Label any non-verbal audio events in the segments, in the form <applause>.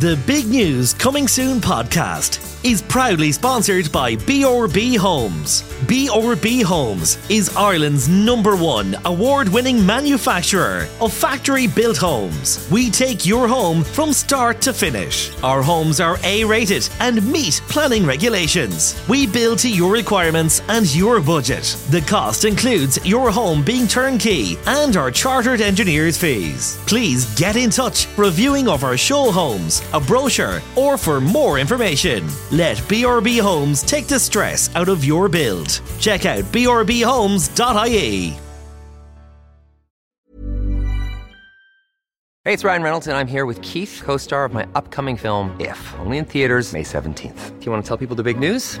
The Big News Coming Soon podcast is proudly sponsored by BRB Homes. BRB Homes is Ireland's number one award winning manufacturer of factory built homes. We take your home from start to finish. Our homes are A rated and meet planning regulations. We build to your requirements and your budget. The cost includes your home being turnkey and our chartered engineers' fees. Please get in touch reviewing of our show homes, a brochure, or for more information. Let BRB Homes take the stress out of your build. Check out brbhomes.ie. Hey, it's Ryan Reynolds, and I'm here with Keith, co star of my upcoming film, If, only in theaters, May 17th. Do you want to tell people the big news?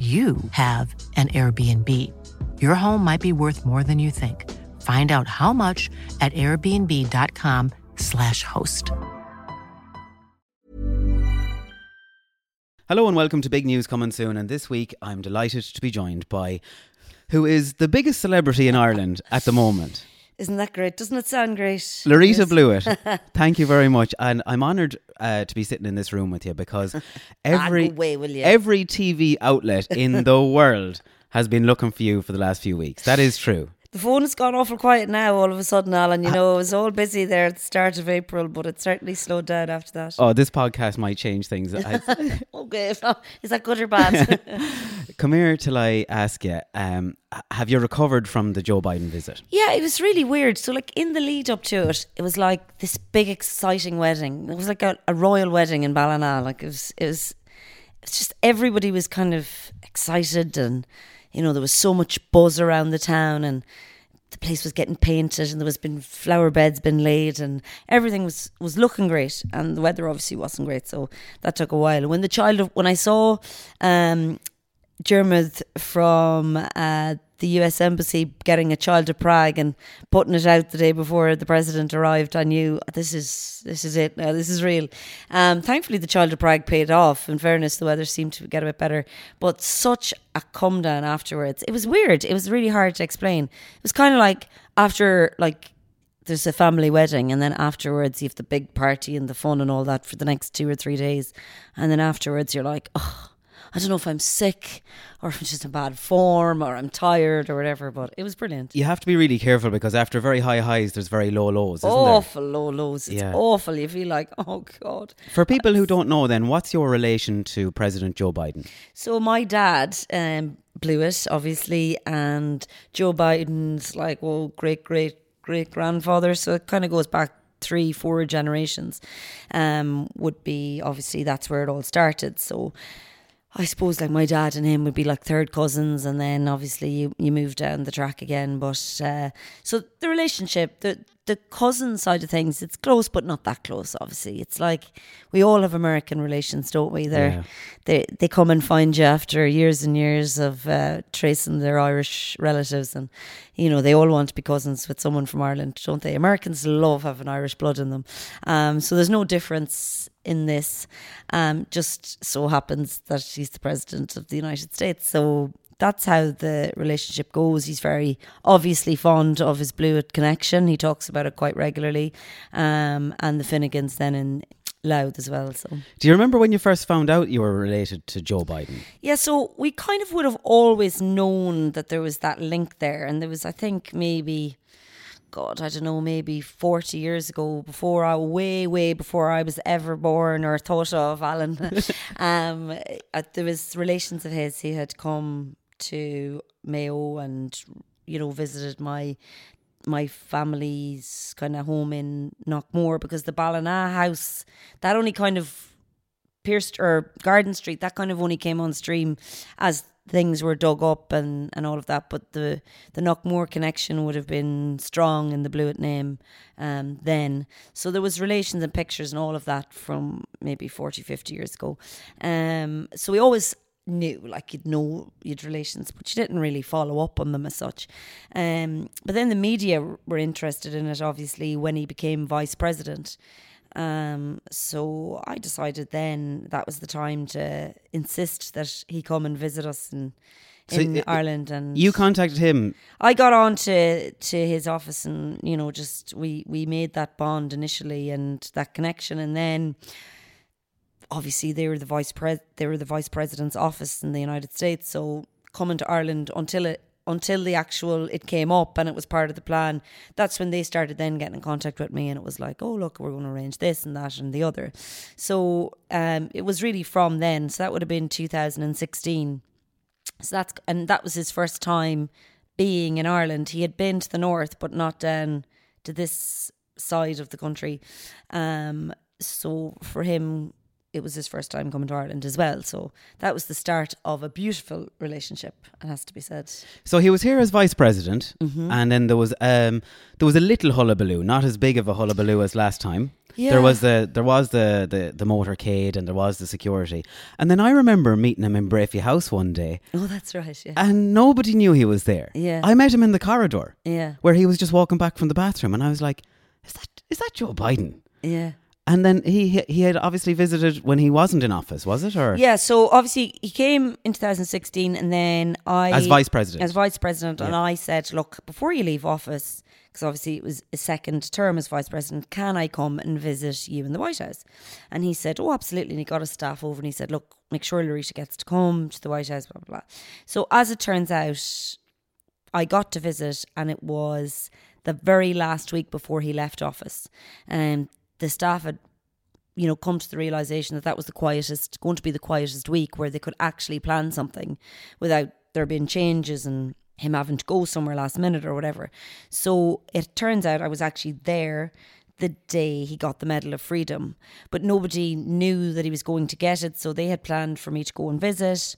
you have an Airbnb. Your home might be worth more than you think. Find out how much at airbnb.com/slash host. Hello and welcome to Big News Coming Soon. And this week I'm delighted to be joined by who is the biggest celebrity in Ireland at the moment. Isn't that great? Doesn't it sound great? Laurita. Blewitt, <laughs> thank you very much, and I'm honoured uh, to be sitting in this room with you because <laughs> every away, will you? every TV outlet in the <laughs> world has been looking for you for the last few weeks. That is true. The phone has gone awful quiet now all of a sudden, Alan. You know, it was all busy there at the start of April, but it certainly slowed down after that. Oh, this podcast might change things. <laughs> <laughs> Okay, not, is that good or bad? <laughs> come here till I ask you. Um, have you recovered from the Joe Biden visit? yeah, it was really weird. So, like, in the lead up to it, it was like this big, exciting wedding. It was like a, a royal wedding in Ballina. Like, it was, it was, it's just everybody was kind of excited and, you know, there was so much buzz around the town and the place was getting painted and there was been flower beds been laid and everything was was looking great and the weather obviously wasn't great so that took a while. When the child when I saw um Dermot from uh, the US Embassy getting a child to Prague and putting it out the day before the president arrived, I knew this is this is it now. This is real. Um, thankfully, the child to Prague paid off. In fairness, the weather seemed to get a bit better, but such a come down afterwards. It was weird. It was really hard to explain. It was kind of like after like there's a family wedding and then afterwards you have the big party and the fun and all that for the next two or three days and then afterwards you're like oh I don't know if I'm sick or if I'm just in bad form or I'm tired or whatever but it was brilliant You have to be really careful because after very high highs, there's very low lows, isn't there? awful low lows it's Yeah. awful you feel like oh god For people who don't know, then, what's your relation to President Joe Biden? So my dad um, Blewitt, obviously, and Joe Biden's like, well, great, great, great grandfather. So it kind of goes back three, four generations. Um, would be obviously that's where it all started. So. I suppose like my dad and him would be like third cousins, and then obviously you, you move down the track again. But uh, so the relationship, the the cousin side of things, it's close but not that close. Obviously, it's like we all have American relations, don't we? They're Yeah. they they come and find you after years and years of uh, tracing their Irish relatives, and you know they all want to be cousins with someone from Ireland, don't they? Americans love having Irish blood in them, um, so there's no difference in this. Um, just so happens that she's the president of the United States, so that's how the relationship goes. He's very obviously fond of his Blewitt connection. He talks about it quite regularly, um, and the Finnegans then in Louth as well. So Do you remember when you first found out you were related to Joe Biden? yeah, so we kind of would have always known that there was that link there, and there was, I think, maybe. God, I don't know, maybe 40 years ago, before I, way, way before I was ever born or thought of, Alan, <laughs> um, there was relations of his. He had come to Mayo and, you know, visited my my family's kind of home in Knockmore because the Ballina house, that only kind of pierced or Garden Street, that kind of only came on stream as things were dug up and, and all of that. But the the Knockmore connection would have been strong in the Blewitt name um, then. So there was relations and pictures and all of that from maybe 40, 50 years ago. Um, so we always knew, like you'd know you'd relations, but you didn't really follow up on them as such. Um, but then the media were interested in it, obviously, when he became vice president. Um, so I decided then that was the time to insist that he come and visit us in, So in i- Ireland. And You contacted him. I got on to, to his office and, you know, just we, we made that bond initially and that connection. And then obviously they were the vice pres they were the vice president's office in the United States. So coming to Ireland until it until the actual it came up and it was part of the plan, that's when they started then getting in contact with me and it was like, Oh look, we're gonna arrange this and that and the other. So um it was really from then. So that would have been two thousand and sixteen. So that's and that was his first time being in Ireland. He had been to the north, but not down to this side of the country. Um, so for him, it was his first time coming to Ireland as well. So that was the start of a beautiful relationship. It has to be said. So he was here as vice president, Mm-hmm. and then there was um there was a little hullabaloo, not as big of a hullabaloo as last time. Yeah. There was the there was the, the the motorcade and there was the security, and then I remember meeting him in Breaffy House one day, Oh, that's right. Yeah. and nobody knew he was there. Yeah. I met him in the corridor yeah. where he was just walking back from the bathroom, and I was like, "Is that is that Joe Biden?" Yeah. And then he he- had obviously visited when he wasn't in office, was it? Or Yeah, so obviously he came in 2016 and then I As vice president. As vice president and I said, look, before you leave office because obviously it was a second term as vice president, can I come and visit you in the White House? And he said, "Oh, absolutely." And he got his staff over and he said, "Look, make sure Larisha gets to come to the White House." Blah blah blah. So as it turns out, I got to visit, and it was the very last week before he left office, and the staff had you know, come to the realization that that was the quietest, going to be the quietest week where they could actually plan something without there being changes and him having to go somewhere last minute or whatever. So it turns out I was actually there the day he got the Medal of Freedom, but nobody knew that he was going to get it. So they had planned for me to go and visit.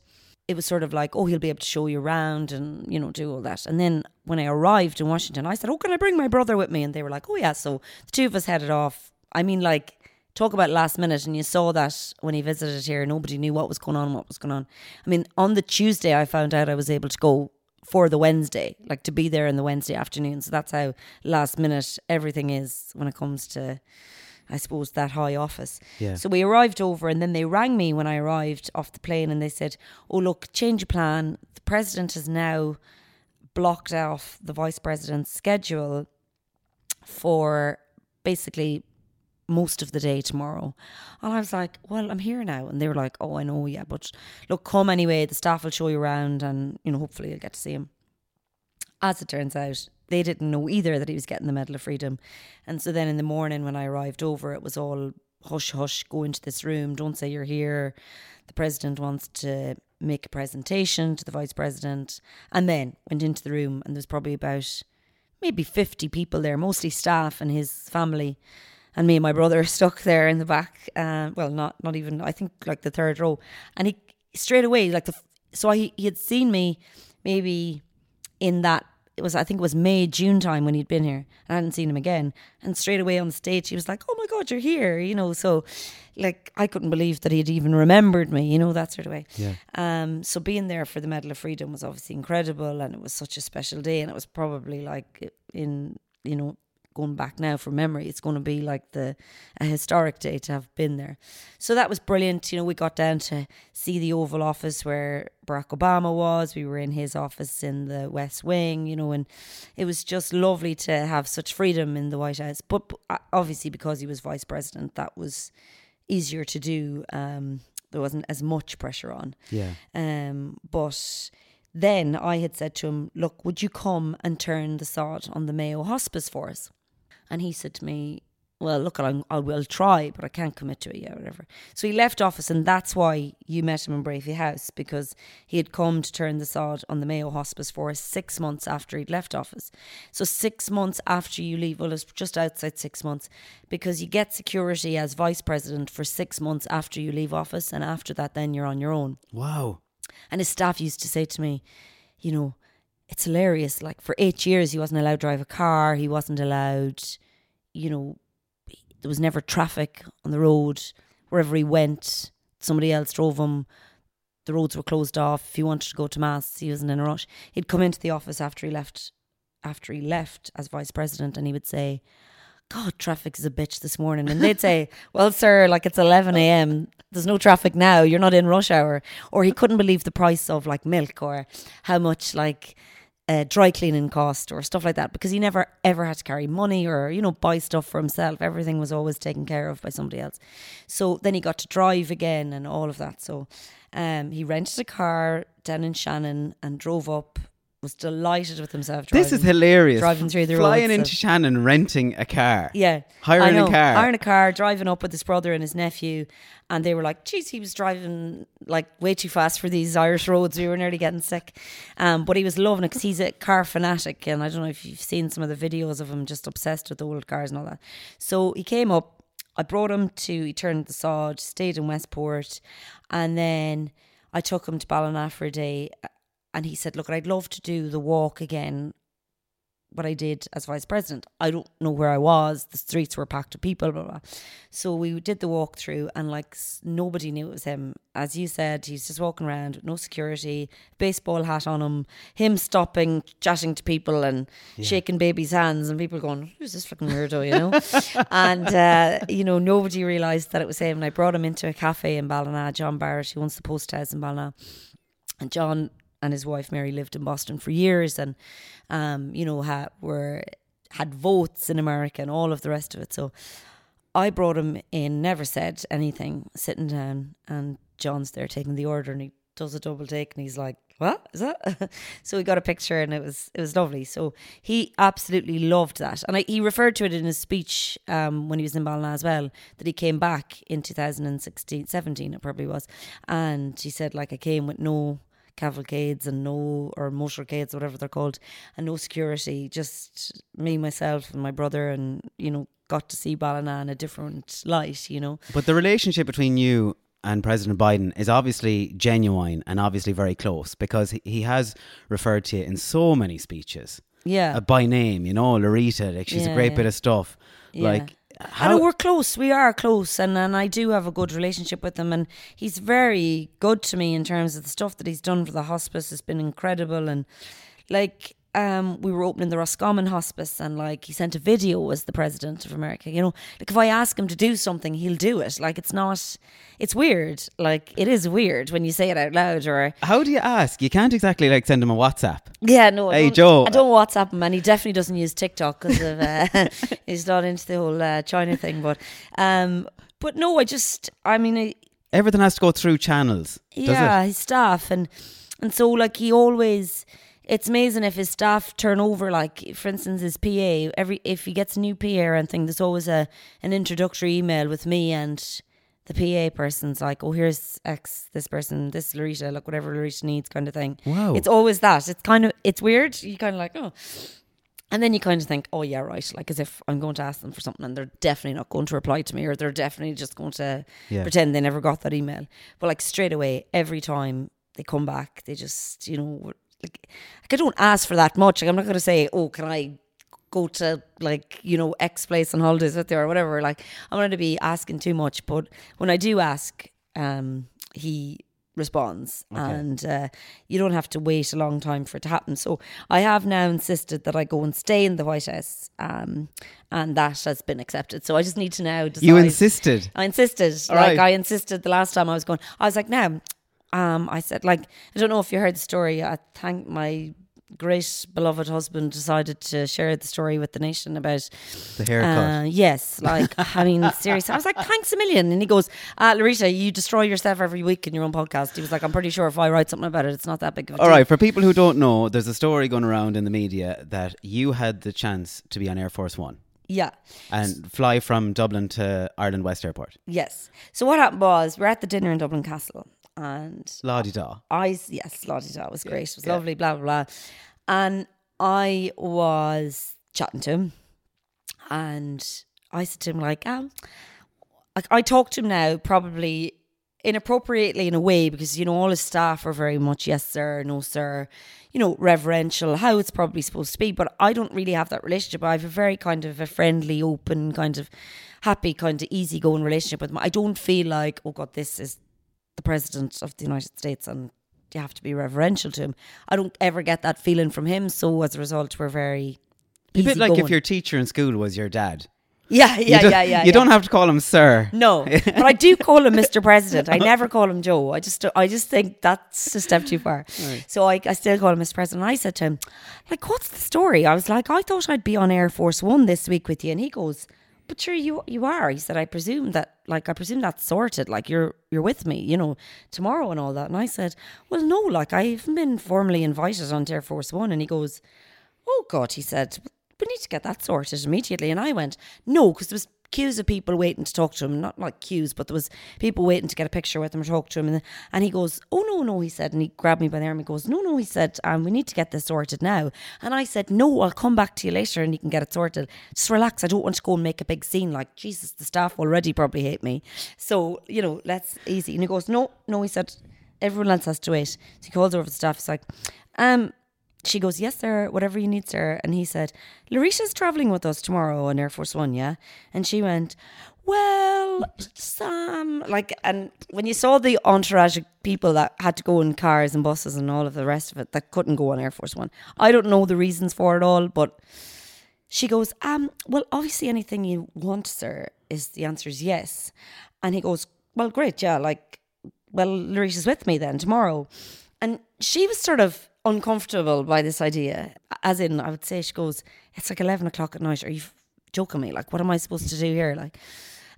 It was sort of like, oh, he'll be able to show you around and, you know, do all that. And then when I arrived in Washington, I said, oh, can I bring my brother with me? And they were like, oh, yeah. So the two of us headed off. I mean, like, talk about last minute and you saw that when he visited here nobody knew what was going on what was going on. I mean on the tuesday i found out i was able to go for the wednesday like to be there in the wednesday afternoon. So that's how last minute everything is when it comes to i suppose that high office. Yeah. so we arrived over and then they rang me when i arrived off the plane and they said oh look change your plan. The president has now blocked off the vice president's schedule for basically most of the day tomorrow. And I was like, well, I'm here now. And they were like, oh, I know, yeah, but look, come anyway. The staff will show you around and, you know, hopefully you'll get to see him. As it turns out, they didn't know either that he was getting the Medal of Freedom. And so then in the morning when I arrived over, it was all hush, hush, go into this room, don't say you're here. The president wants to make a presentation to the vice president. And then went into the room, and there's probably about maybe 50 people there, mostly staff and his family. And me and my brother stuck there in the back. Uh, well, not not even, I think like the third row. And he straight away, like the, so I, he had seen me maybe in that it was I think it was May June time when he'd been here and I hadn't seen him again and straight away on the stage he was like oh my god you're here you know so like I couldn't believe that he'd even remembered me you know that sort of way Yeah. um so being there for the Medal of Freedom was obviously incredible and it was such a special day and it was probably like in you know going back now from memory. It's going to be like the a historic day to have been there. So that was brilliant. You know, we got down to see the Oval Office where Barack Obama was. We were in his office in the West Wing. You know, and it was just lovely to have such freedom in the White House. But but, uh, obviously, because he was vice president, that was easier to do. Um, there wasn't as much pressure on. Yeah. Um, but then I had said to him, Look, would you come and turn the sod on the Mayo Hospice for us? And he said to me, Well, look, I'll, I will try, but I can't commit to it yet, whatever. So he left office, and that's why you met him in Breaffy House, because he had come to turn the sod on the Mayo Hospice for us six months after he'd left office. So six months after you leave, well, it's just outside six months, because you get security as vice president for six months after you leave office, and after that, then you're on your own. Wow. And his staff used to say to me, you know, it's hilarious. Like for eight years, he wasn't allowed to drive a car. He wasn't allowed, you know, there was never traffic on the road. Wherever he went, somebody else drove him. The roads were closed off. If he wanted to go to mass, he wasn't in a rush. He'd come into the office after he left, after he left as vice president, and he would say, God, traffic is a bitch this morning. And they'd say, <laughs> Well, sir, like it's 11 a.m. There's no traffic now. You're not in rush hour. Or he couldn't believe the price of like milk or how much like uh, dry cleaning cost or stuff like that because he never ever had to carry money or, you know, buy stuff for himself. Everything was always taken care of by somebody else. So then he got to drive again and all of that. So um, he rented a car down in Shannon and drove up. Was delighted with himself. Driving, This is hilarious. Driving through the Flying roads into of- Shannon, renting a car. yeah. Hiring a car. Hiring a car, driving up with his brother and his nephew. And they were like, geez, he was driving like way too fast for these Irish roads. We were nearly getting sick. Um, but he was loving it because he's a car fanatic. And I don't know if you've seen some of the videos of him just obsessed with old cars and all that. So he came up. I brought him to, he turned the sod, stayed in Westport. And then I took him to Ballina for a day. And he said, look, I'd love to do the walk again what I did as vice president. I don't know where I was. The streets were packed with people, blah, blah. So we did the walk through, and like nobody knew it was him. As you said, he's just walking around, with no security, baseball hat on him, him stopping, chatting to people, and shaking babies' hands, and people going, "Who's this fucking weirdo?" You know. <laughs> and uh, you know, nobody realised that it was him. And I brought him into a cafe in Ballina. John Barrett, who owns the post house in Ballina, and John and his wife Mary lived in Boston for years, and um, you know, were had votes in America and all of the rest of it. So I brought him in, never said anything, sitting down, and John's there taking the order, and he does a double take, and he's like, "What is that?" <laughs> so we got a picture, and it was it was lovely. So he absolutely loved that, and I, he referred to it in his speech um, when he was in Ballina as well. That he came back in 2016, 17, it probably was, and he said like I came with no cavalcades and no or motorcades whatever they're called and no security just me myself and my brother and you know got to see Ballina in a different light you know But the relationship between you and President Biden is obviously genuine and obviously very close because he- has referred to you in so many speeches yeah uh, by name. You know, Laurita, like she's a great yeah. bit of stuff. Yeah. Like, I know we're close. We are close, and, and I do have a good relationship with him. And he's very good to me in terms of the stuff that he's done for the hospice. has been incredible. And like, um, we were opening the Roscommon Hospice, and like he sent a video as the president of America. You know, like if I ask him to do something, he'll do it. Like it's not. It's weird. Like it is weird when you say it out loud, or How do you ask? You can't exactly like send him a WhatsApp. yeah, no. I Hey, don't- Joe. I don't WhatsApp him, and he definitely doesn't use TikTok because of uh, <laughs> he's not into the whole uh, China thing. But, um, but no, I just, I mean, I, Everything has to go through channels. Does yeah, his staff, and and so like he always. It's amazing if his staff turn over, like for instance, his PA. Every if he gets a new PA or anything, there's always a an introductory email with me and the PA person's like, oh, here's X, this person, this Laurita, like whatever Laurita needs, kind of thing. Wow. It's always that. It's kind of it's weird. You kind of like, oh, and then you kind of think, oh yeah, right, like as if I'm going to ask them for something and they're definitely not going to reply to me or they're definitely just going to Yeah. pretend they never got that email. But like straight away, every time they come back, they just, you know, like, I don't ask for that much. Like I'm not going to say, oh, can I go to like you know X place on holidays with you or whatever. Like I'm not going to be asking too much, but when I do ask, um, he responds and uh, you don't have to wait a long time for it to happen so i have now insisted that i go and stay in the white house um, and that has been accepted so i just need to now decide You insisted. I insisted. All like right. I insisted the last time I was going. I was like, now, um, I said, like, I don't know if you heard the story. I thank my great beloved husband decided to share the story with the nation about The haircut. uh, yes, like I mean, seriously, I was like, <laughs> thanks a million, and he goes, uh, Laurita, you destroy yourself every week in your own podcast. He was like, I'm pretty sure if I write something about it, it's not that big of a All right, for people who don't know, there's a story going around in the media that you had the chance to be on Air Force One yeah. and fly from Dublin to Ireland West Airport. Yes. So what happened was we're at the dinner in Dublin Castle, and La di da. I yes, la di da, was great. It was lovely, blah blah blah. And I was chatting to him, and I said to him like, um, like I talked to him now probably inappropriately in a way because you know all his staff are very much yes sir, no sir, you know reverential how it's probably supposed to be. But I don't really have that relationship. I have a very kind of a friendly, open, kind of happy, kind of easygoing relationship with him. I don't feel like oh god, this is the president of the United States and you have to be reverential to him. I don't ever get that feeling from him. So as a result, we're very A bit like if your teacher in school was your dad. yeah yeah yeah yeah. You yeah. don't have to call him sir. No, <laughs> but I do call him Mr. President. I <laughs> never call him Joe. I just, I just think that's a step too far. So I, I still call him Mr. President. And I said to him, like, what's the story? I was like, I thought I'd be on Air Force One this week with you, and he goes, but sure, you you are. He said, I presume that, like, I presume that's sorted. Like, you're you're with me, you know, tomorrow and all that. And I said, well, no, like, I haven't been formally invited onto Air Force One. And he goes, oh God, he said, we need to get that sorted immediately. And I went, no, because there was queues of people waiting to talk to him, not like queues, but there was people waiting to get a picture with him or talk to him. And, and he goes, oh no, no, he said, and he grabbed me by the arm. And he goes, no, no, he said, um, we need to get this sorted now. And I said, no, I'll come back to you later and you can get it sorted. Just relax. I don't want to go and make a big scene. Like Jesus, the staff already probably hate me. So you know, let's easy. And he goes, no, no, he said, everyone else has to wait. So he calls over the staff. He's like, um, she goes, Yes, sir, whatever you need, sir. And he said, Larisha's traveling with us tomorrow on Air Force One, yeah? And she went, Well, Sam, like, and when you saw the entourage of people that had to go in cars and buses and all of the rest of it that couldn't go on Air Force One, I don't know the reasons for it all, but she goes, um, well, obviously anything you want, sir, is the answer is yes. And he goes, well, great, yeah, like, well, Larisha's with me then tomorrow. And she was sort of uncomfortable by this idea. As in, I would say, she goes, it's like 11 o'clock at night. Are you joking me? Like, what am I supposed to do here? Like,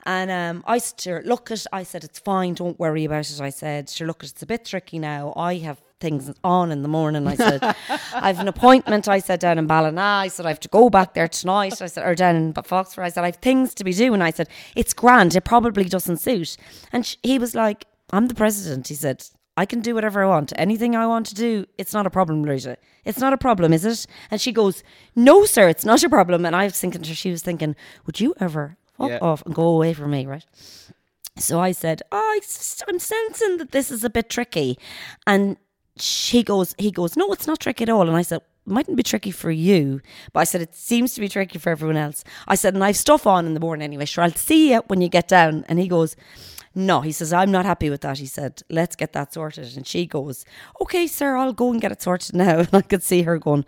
and um, I said, to her, look, it, I said, it's fine. Don't worry about it. I said, sure, look, it's a bit tricky now. I have things on in the morning. I said, I have an appointment. I said, down in Ballina. I said, I have to go back there tonight. I said, or down in Foxford. I said, I have things to be doing. I said, it's grand. It probably doesn't suit. And sh- he was like, I'm the president. He said, I can do whatever I want. Anything I want to do, it's not a problem, Laurita. It's not a problem, is it? And she goes, No, sir, it's not a problem. And I was thinking, to her, she was thinking, Would you ever fuck Yeah. off and go away from me, right? So I said, oh, I I'm sensing that this is a bit tricky. And she goes, he goes, no, it's not tricky at all. And I said, mightn't be tricky for you. But I said, it seems to be tricky for everyone else. I said, and I've stuff on in the morning anyway. Sure, I'll see you when you get down. And he goes, no, he says, I'm not happy with that. He said, let's get that sorted. And she goes, okay, sir, I'll go and get it sorted now. <laughs> And I could see her going,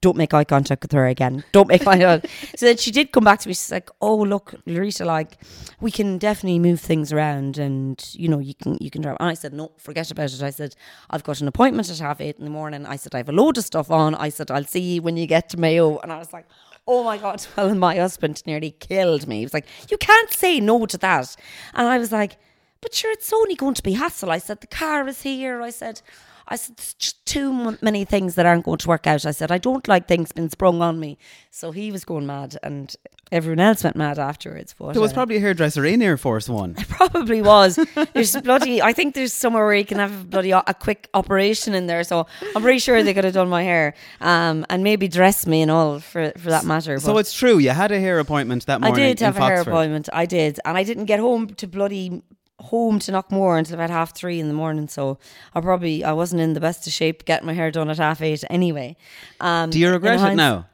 don't make eye contact with her again. Don't make eye contact. <laughs> so then she did come back to me. She's like, "Oh, look, Laurita, like we can definitely move things around, and you know, you can you can drive." And I said, "No, forget about it." I said, "I've got an appointment at half eight in the morning." I said, "I have a load of stuff on." I said, "I'll see you when you get to Mayo." And I was like. Oh my God. <laughs> Well, my husband nearly killed me. He was like, You can't say no to that. And I was like, But sure, it's only going to be hassle. I said, The car is here. I said, I said, There's just too many things that aren't going to work out. I said, I don't like things being sprung on me. So he was going mad and everyone else went mad afterwards. But, There was uh, probably a hairdresser in Air Force One. It <laughs> probably was. There's bloody. I think there's somewhere where you can have a bloody a quick operation in there. So I'm pretty sure they could have done my hair, um, and maybe dress me and all for for that matter. So but it's true. You had a hair appointment that morning. I did have a hair appointment. I did, and I didn't get home to bloody home to Knockmore until about half three in the morning. So I probably I wasn't in the best of shape getting my hair done at half eight anyway. Um, Do you regret it now?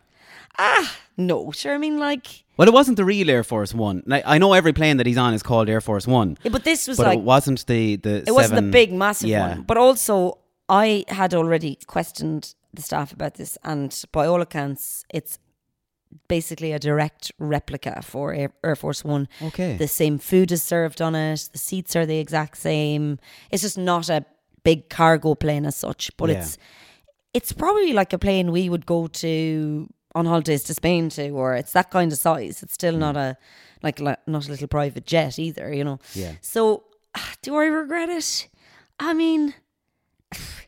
No, sure. I mean, like Well, it wasn't the real Air Force One. Like, I know every plane that he's on is called Air Force One. Yeah, but this was but like it wasn't the the. it wasn't the big massive yeah. one. But also, I had already questioned the staff about this, and by all accounts, it's basically a direct replica for Air, Force One. Okay. The same food is served on it. The seats are the exact same. It's just not a big cargo plane as such, but Yeah. it's it's probably like a plane we would go to on holidays to Spain to, or it's that kind of size. It's still not a like, like not a little private jet either, you know. Yeah. So, ah, do I regret it? I mean, <sighs>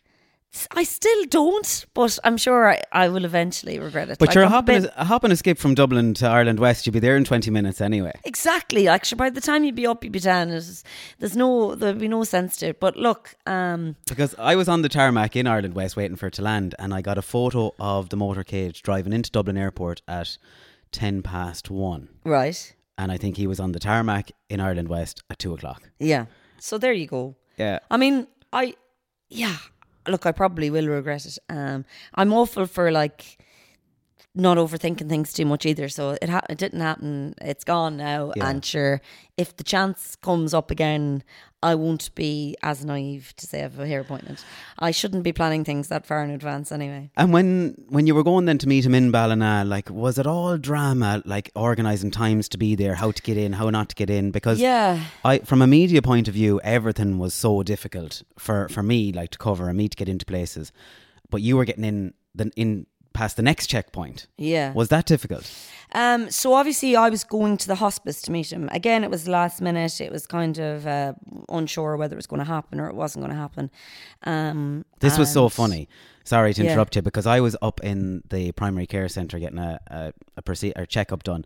I still don't, but I'm sure I, I will eventually regret it. But Like, you're I'm a hopping bit- a, hopping a skip from Dublin to Ireland West. You'd be there in twenty minutes anyway. Exactly. Like, sure, by the time you'd be up, you'd be down. It's, there's no, there'd be no sense to it. But look, um, Because I was on the tarmac in Ireland West waiting for it to land, and I got a photo of the motorcade driving into Dublin Airport at ten past one, right, and I think he was on the tarmac in Ireland West at two o'clock. yeah. So there you go. Yeah. I mean, I, yeah. Look, I probably will regret it. Um, I'm awful for like not overthinking things too much either. So it ha- it didn't happen. It's gone now. Yeah. And sure, if the chance comes up again, I won't be as naive to say I have a hair appointment. I shouldn't be planning things that far in advance anyway. And when when you were going then to meet him in Ballina, like was it all drama, like organising times to be there, how to get in, how not to get in? Because Yeah. I, from a media point of view, everything was so difficult for for me, like to cover and me to get into places. But you were getting in the in past the next checkpoint. Yeah. Was that difficult? Um, so obviously, I was going to the hospice to meet him. Again, it was last minute. It was kind of uh, unsure whether it was going to happen or it wasn't going to happen. Um, This was so funny. Sorry to Yeah. interrupt you because I was up in the primary care centre getting a a, a, proce- or checkup done,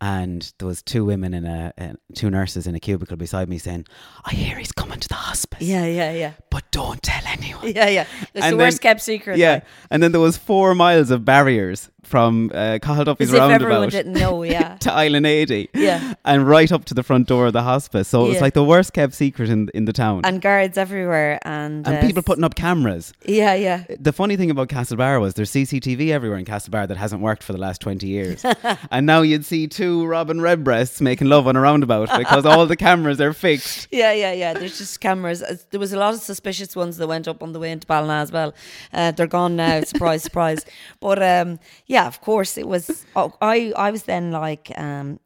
and there was two women in a, two nurses in a cubicle beside me saying, "I hear he's coming to the hospice, Yeah, yeah, yeah, but don't tell anyone." yeah, yeah. It's And the then- worst kept secret. Yeah, like, and then there was four miles of barriers from uh, roundabout didn't know. <laughs> Yeah, to Island 80. Yeah. and right up to the front door of the hospice. So it was Yeah. like the worst kept secret in in the town. and guards everywhere, and and uh, people putting up cameras. Yeah, yeah. The funny thing about Castlebar was there's CCTV everywhere in Castlebar that hasn't worked for the last 20 years. <laughs> and now you'd see two Robin Redbreasts making love on a roundabout because all the cameras are fixed. <laughs> Yeah, yeah, yeah. There's just cameras. There was a lot of suspicious ones that went up on the way into Ballina as well. Uh, they're gone now. surprise, surprise. But um, yeah, of course, it was. <laughs> Oh, I I was then like. Um,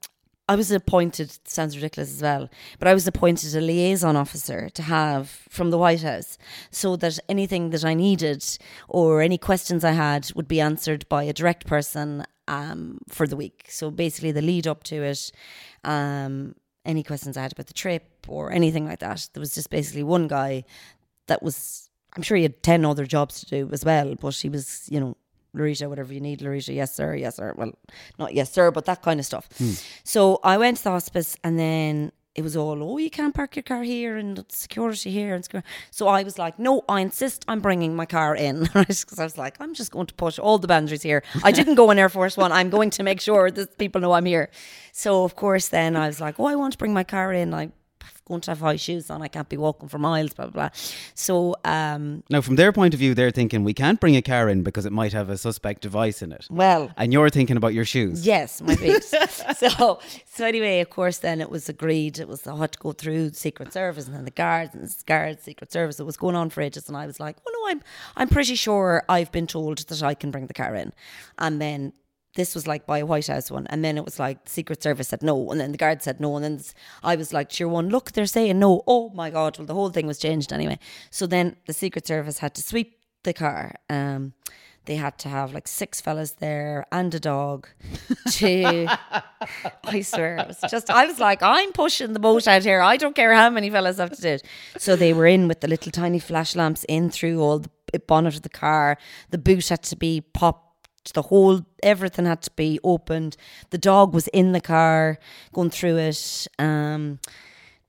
I was appointed, sounds ridiculous as well, but I was appointed a liaison officer to have from the White House so that anything that I needed or any questions I had would be answered by a direct person um, for the week. So basically, the lead up to it, um, any questions I had about the trip or anything like that, there was just basically one guy that was, I'm sure he had 10 other jobs to do as well, but he was, you know, Laurita, whatever you need, Laurita, yes, sir, yes, sir. Well, not yes, sir, but that kind of stuff. Hmm. So I went to the hospice and then it was all, oh, you can't park your car here and security here. and secur-" So I was like, no, I insist I'm bringing my car in. <laughs> Because I was like, I'm just going to push all the boundaries here. I didn't go in Air Force One. I'm going to make sure that people know I'm here. So, of course, then I was like, oh, I want to bring my car in. I'm going to have high shoes on. I can't be walking for miles, blah, blah, blah. So, um, Now, from their point of view, they're thinking we can't bring a car in because it might have a suspect device in it. well, And you're thinking about your shoes. Yes, my <laughs> feet. so, so anyway, of course, then it was agreed. It was I had to go through Secret Service and then the guards and the guards, Secret Service. It was going on for ages, and I was like, "Oh no, I'm I'm pretty sure I've been told that I can bring the car in." And then this was like by a White House one, and then it was like Secret Service said no, and then the guard said no, and then I was like, "Cheer one, look, they're saying no." Oh my God! Well, the whole thing was changed anyway. So then the Secret Service had to sweep the car. Um, they had to have like six fellas there and a dog to <laughs> I swear it was just I was like I'm pushing the boat out here I don't care how many fellas have to do it so they were in with the little tiny flash lamps in through all the bonnet of the car the boot had to be popped the whole everything had to be opened the dog was in the car going through it um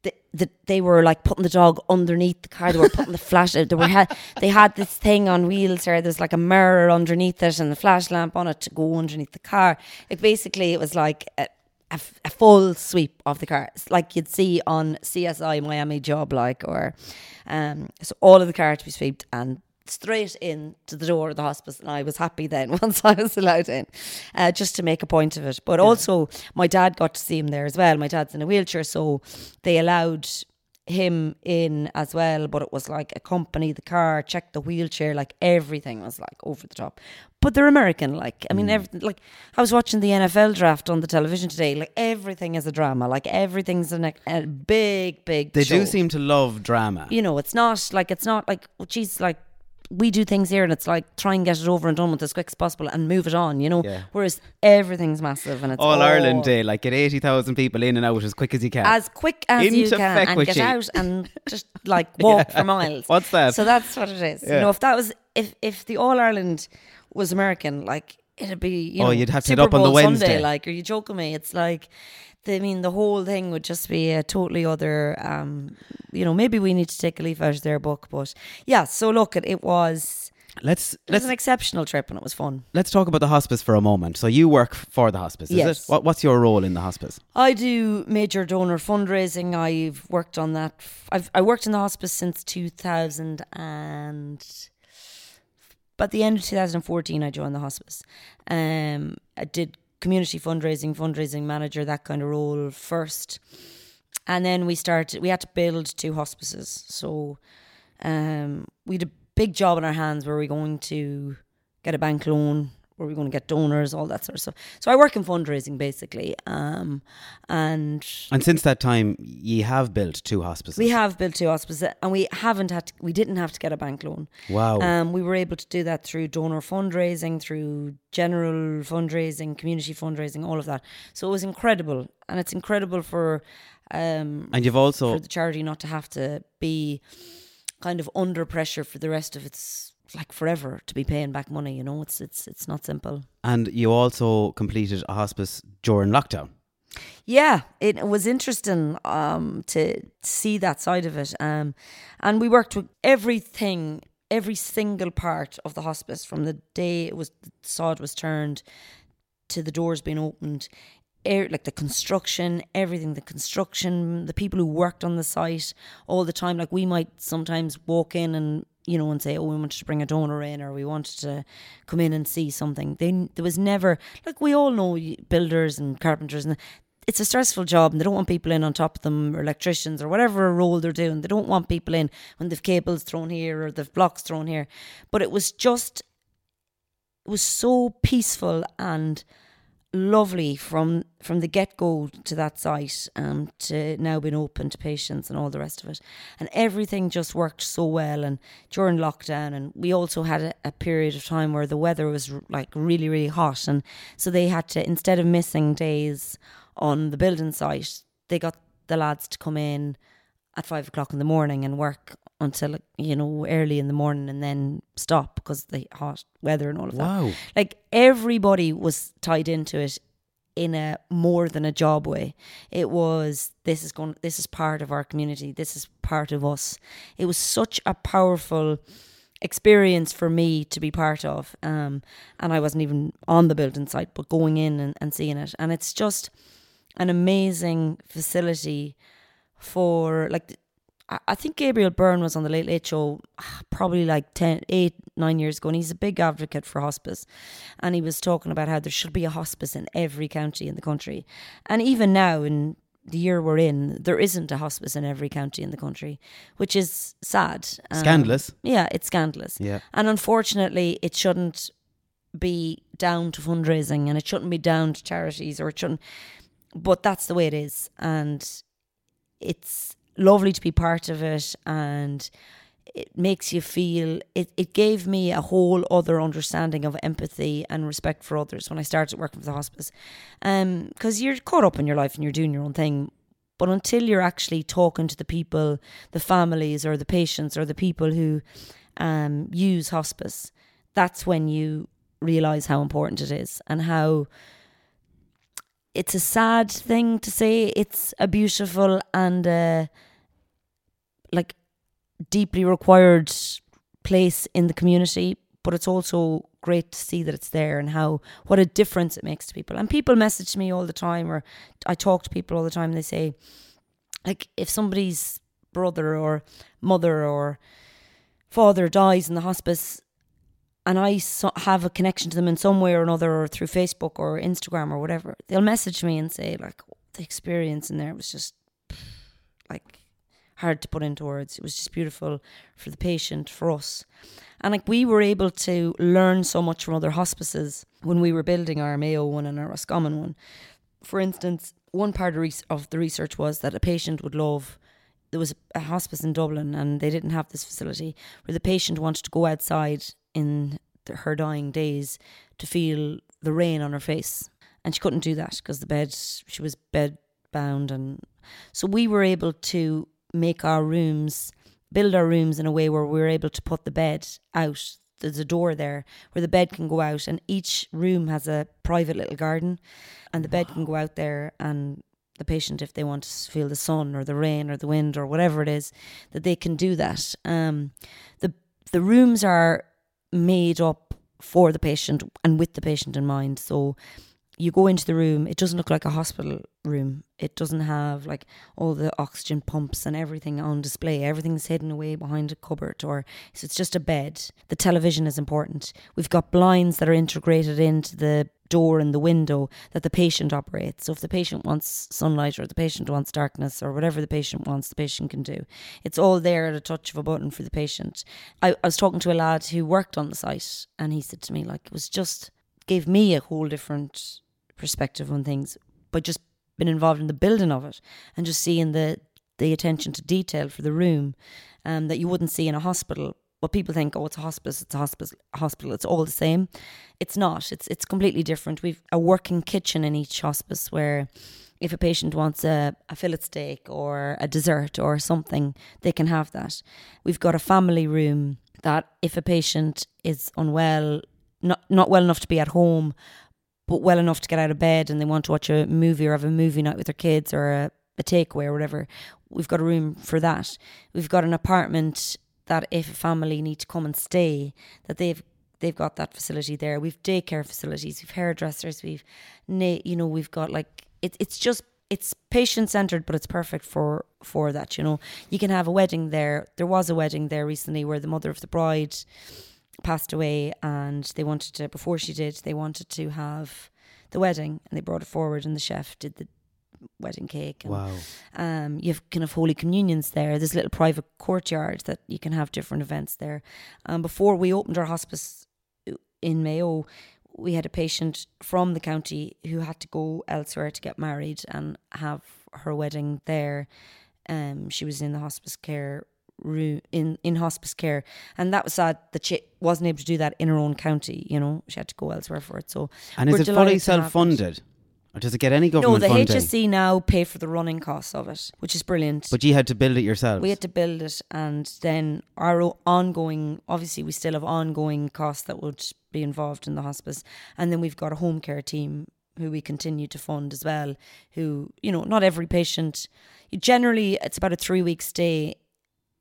the, the, they were like putting the dog underneath the car. They were putting the flash. They were had they had this thing on wheels there. There's like a mirror underneath it and the flash lamp on it to go underneath the car. Like basically, it was like a full sweep of the car, It's like you'd see on CSI Miami Job, like or um. So all of the car to be swept and straight in to the door of the hospice, and I was happy then <laughs> once I was allowed in, uh, just to make a point of it. But also, my dad got to see him there as well. My dad's in a wheelchair, so they allowed him in as well. But it was like accompany the car, check the wheelchair, like everything was like over the top. But they're American, like I mean, Mm. everything. Like I was watching the NFL draft on the television today. Like everything is a drama. Like everything's a, a big, big. They show do seem to love drama. you know, it's not like it's not like well, geez, like we do things here and it's like try and get it over and done with as quick as possible and move it on, you know. Yeah. Whereas everything's massive and it's All all Ireland Day, like get 80,000 people in and out as quick as you can. as quick as you can and get you. out and <laughs> just like walk Yeah. for miles. What's that? So that's what it is. Yeah. You know, if that was if if the All Ireland was American, like it'd be you Oh, know you'd have to Super get up on the Wednesday. Sunday, like are you joking me? It's like the, I mean the whole thing would just be a totally other um you know, maybe we need to take a leaf out of their book, but yeah, so look it it was let's it was let's an exceptional trip and it was fun. let's talk about the hospice for a moment. So you work for the hospice, is Yes. it? What, what's your role in the hospice? I do major donor fundraising. I've worked on that. f- I've I worked in the hospice since 2000 and but the end of 2014 I joined the hospice. Um I did community fundraising, fundraising manager, that kind of role first. And then we started we had to build two hospices. So um we had a big job in our hands were we going to get a bank loan were we going to get donors all that sort of stuff so i work in fundraising basically um and And since that time, you have built two hospices. we have built two hospices and we haven't had to, we didn't have to get a bank loan Wow. um we were able to do that through donor fundraising through general fundraising community fundraising all of that so it was incredible and it's incredible for um and you've also for the charity not to have to be kind of under pressure for the rest of its like forever to be paying back money you know it's it's it's not simple and you also completed a hospice during lockdown. yeah it was interesting um to see that side of it um and we worked with everything every single part of the hospice from the day it was the sod was turned to the doors being opened air, like the construction, everything, the construction, the people who worked on the site all the time. Like we might sometimes walk in and you know and say, "Oh, we wanted to bring a donor in, or we wanted to come in and see something." Then there was never like we all know builders and carpenters and. It's a stressful job, and they don't want people in on top of them, or electricians, or whatever role they're doing. They don't want people in when they've cables thrown here or they've blocks thrown here. But it was just, it was so peaceful and lovely from from the get go to that site um to now being open to patients and all the rest of it. And everything just worked so well and during lockdown and we also had a, a period of time where the weather was r- like really really hot and so they had to instead of missing days on the building site they got the lads to come in at five o'clock in the morning and work until you know early in the morning and then stop because the hot weather and all of that. Wow. like everybody was tied into it in a more than a job way. It was this is going this is part of our community. This is part of us. It was such a powerful experience for me to be part of um and i wasn't even on the building site but going in and, and seeing it. And it's just an amazing facility for like I- think Gabriel Byrne was on the Late Late Show ah, probably like 10, 8, 9 years ago, and he's a big advocate for hospice. And he was talking about how there should be a hospice in every county in the country. And even now, in the year we're in, there isn't a hospice in every county in the country, which is sad. Um, Scandalous. Yeah, it's scandalous. Yeah. And unfortunately, it shouldn't be down to fundraising and it shouldn't be down to charities or it shouldn't. But that's the way it is. And it's lovely to be part of it and it makes you feel it, it gave me a whole other understanding of empathy and respect for others when I started working for the hospice. Um because you're caught up in your life and you're doing your own thing. But until you're actually talking to the people, the families or the patients or the people who um use hospice, that's when you realise how important it is and how it's a sad thing to say it's a beautiful and like deeply required place in the community but it's also great to see that it's there and how what a difference it makes to people. And people message me all the time or i talk to people all the time and they say like if somebody's brother or mother or father dies in the hospice and I so- have a connection to them in some way or another, or through Facebook or Instagram or whatever, they'll message me and say like the experience in there was just like hard to put into words. It was just beautiful for the patient, for us, and like we were able to learn so much from other hospices when we were building our Mayo one and our Roscommon one. For instance, one part of, the research was that a patient would love there was a hospice in Dublin and they didn't have this facility where the patient wanted to go outside in the, her dying days to feel the rain on her face. And she couldn't do that because the bed, she was bed bound. And so we were able to make our rooms, build our rooms in a way where we're able to put the bed out. There's a door there where the bed can go out, and each room has a private little garden, and the bed can go out there and the patient if they want to feel the sun or the rain or the wind or whatever it is that they can do that um, the the rooms are made up for the patient and with the patient in mind so you go into the room it doesn't look like a hospital room it doesn't have like all the oxygen pumps and everything on display everything's hidden away behind a cupboard or so it's just a bed the television is important we've got blinds that are integrated into the door and the window that the patient operates. So if the patient wants sunlight or the patient wants darkness or whatever the patient wants, the patient can do. It's all there at a touch of a button for the patient. I, I was talking to a lad who worked on the site and he said to me, like, it was just gave me a whole different perspective on things but just being involved in the building of it and just seeing the the attention to detail for the room um, that you wouldn't see in a hospital but people think, oh, it's a hospice, it's a hospice, hospital, it's all the same. It's not. It's it's completely different. We've a working kitchen in each hospice where if a patient wants a, a fillet steak or a dessert or something, they can have that. We've got a family room that if a patient is unwell, not not well enough to be at home, but well enough to get out of bed and they want to watch a movie or have a movie night with their kids or a, a takeaway or whatever, we've got a room for that. We've got an apartment that if a family need to come and stay, that they've they've got that facility there. We've daycare facilities, we've hairdressers, we've you know we've got like it, it's just it's patient centered, but it's perfect for for that. You know, you can have a wedding there. There was a wedding there recently where the mother of the bride passed away, and they wanted to before she did, they wanted to have the wedding, and they brought it forward, and the chef did the wedding cake. And, Wow. Um, you have kind of holy communions there. There's a little private courtyard that you can have different events there. Um, before we opened our hospice in Mayo, we had a patient from the county who had to go elsewhere to get married and have her wedding there. Um, she was in the hospice care room in in hospice care, and that was sad that she wasn't able to do that in her own county. You know, she had to go elsewhere for it. So And is it fully to have it. self funded? Or does it get any government? No, the funding? HSE now pay for the running costs of it, which is brilliant. But you had to build it yourself we had to build it, and then our ongoing, obviously, we still have ongoing costs that would be involved in the hospice, and then we've got a home care team who we continue to fund as well. Who, you know, not every patient. Generally, it's about a three week stay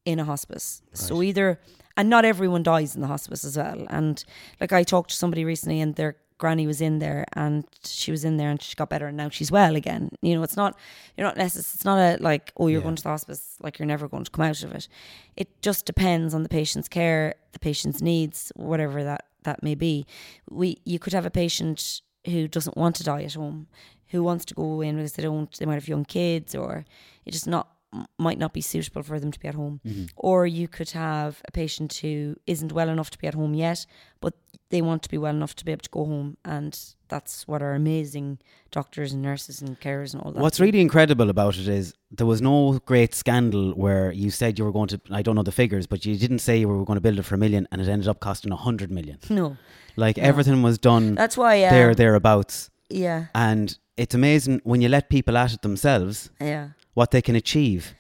in a hospice. So either, and not everyone dies in the hospice as well. And like I talked to somebody recently, and their granny was in there, and she was in there, and she got better, and now she's well again. You know, it's not, you're not necessarily, it's not a like, oh, you're Yeah. going to the hospice, like you're never going to come out of it. It just depends on the patient's care, the patient's needs, whatever that that may be. We, you could have a patient who doesn't want to die at home, who wants to go in because they don't, they might have young kids, or it's just not might not be suitable for them to be at home. Or you could have a patient who isn't well enough to be at home yet, but they want to be well enough to be able to go home. And that's what our amazing doctors and nurses and carers and all that. What's do. really incredible about it is there was no great scandal where you said you were going to, I don't know the figures, but you didn't say you were going to build it for a million and it ended up costing a hundred million. No. Like everything was done That's why, um, there, thereabouts. Yeah. And it's amazing when you let people at it themselves Yeah. what they can achieve.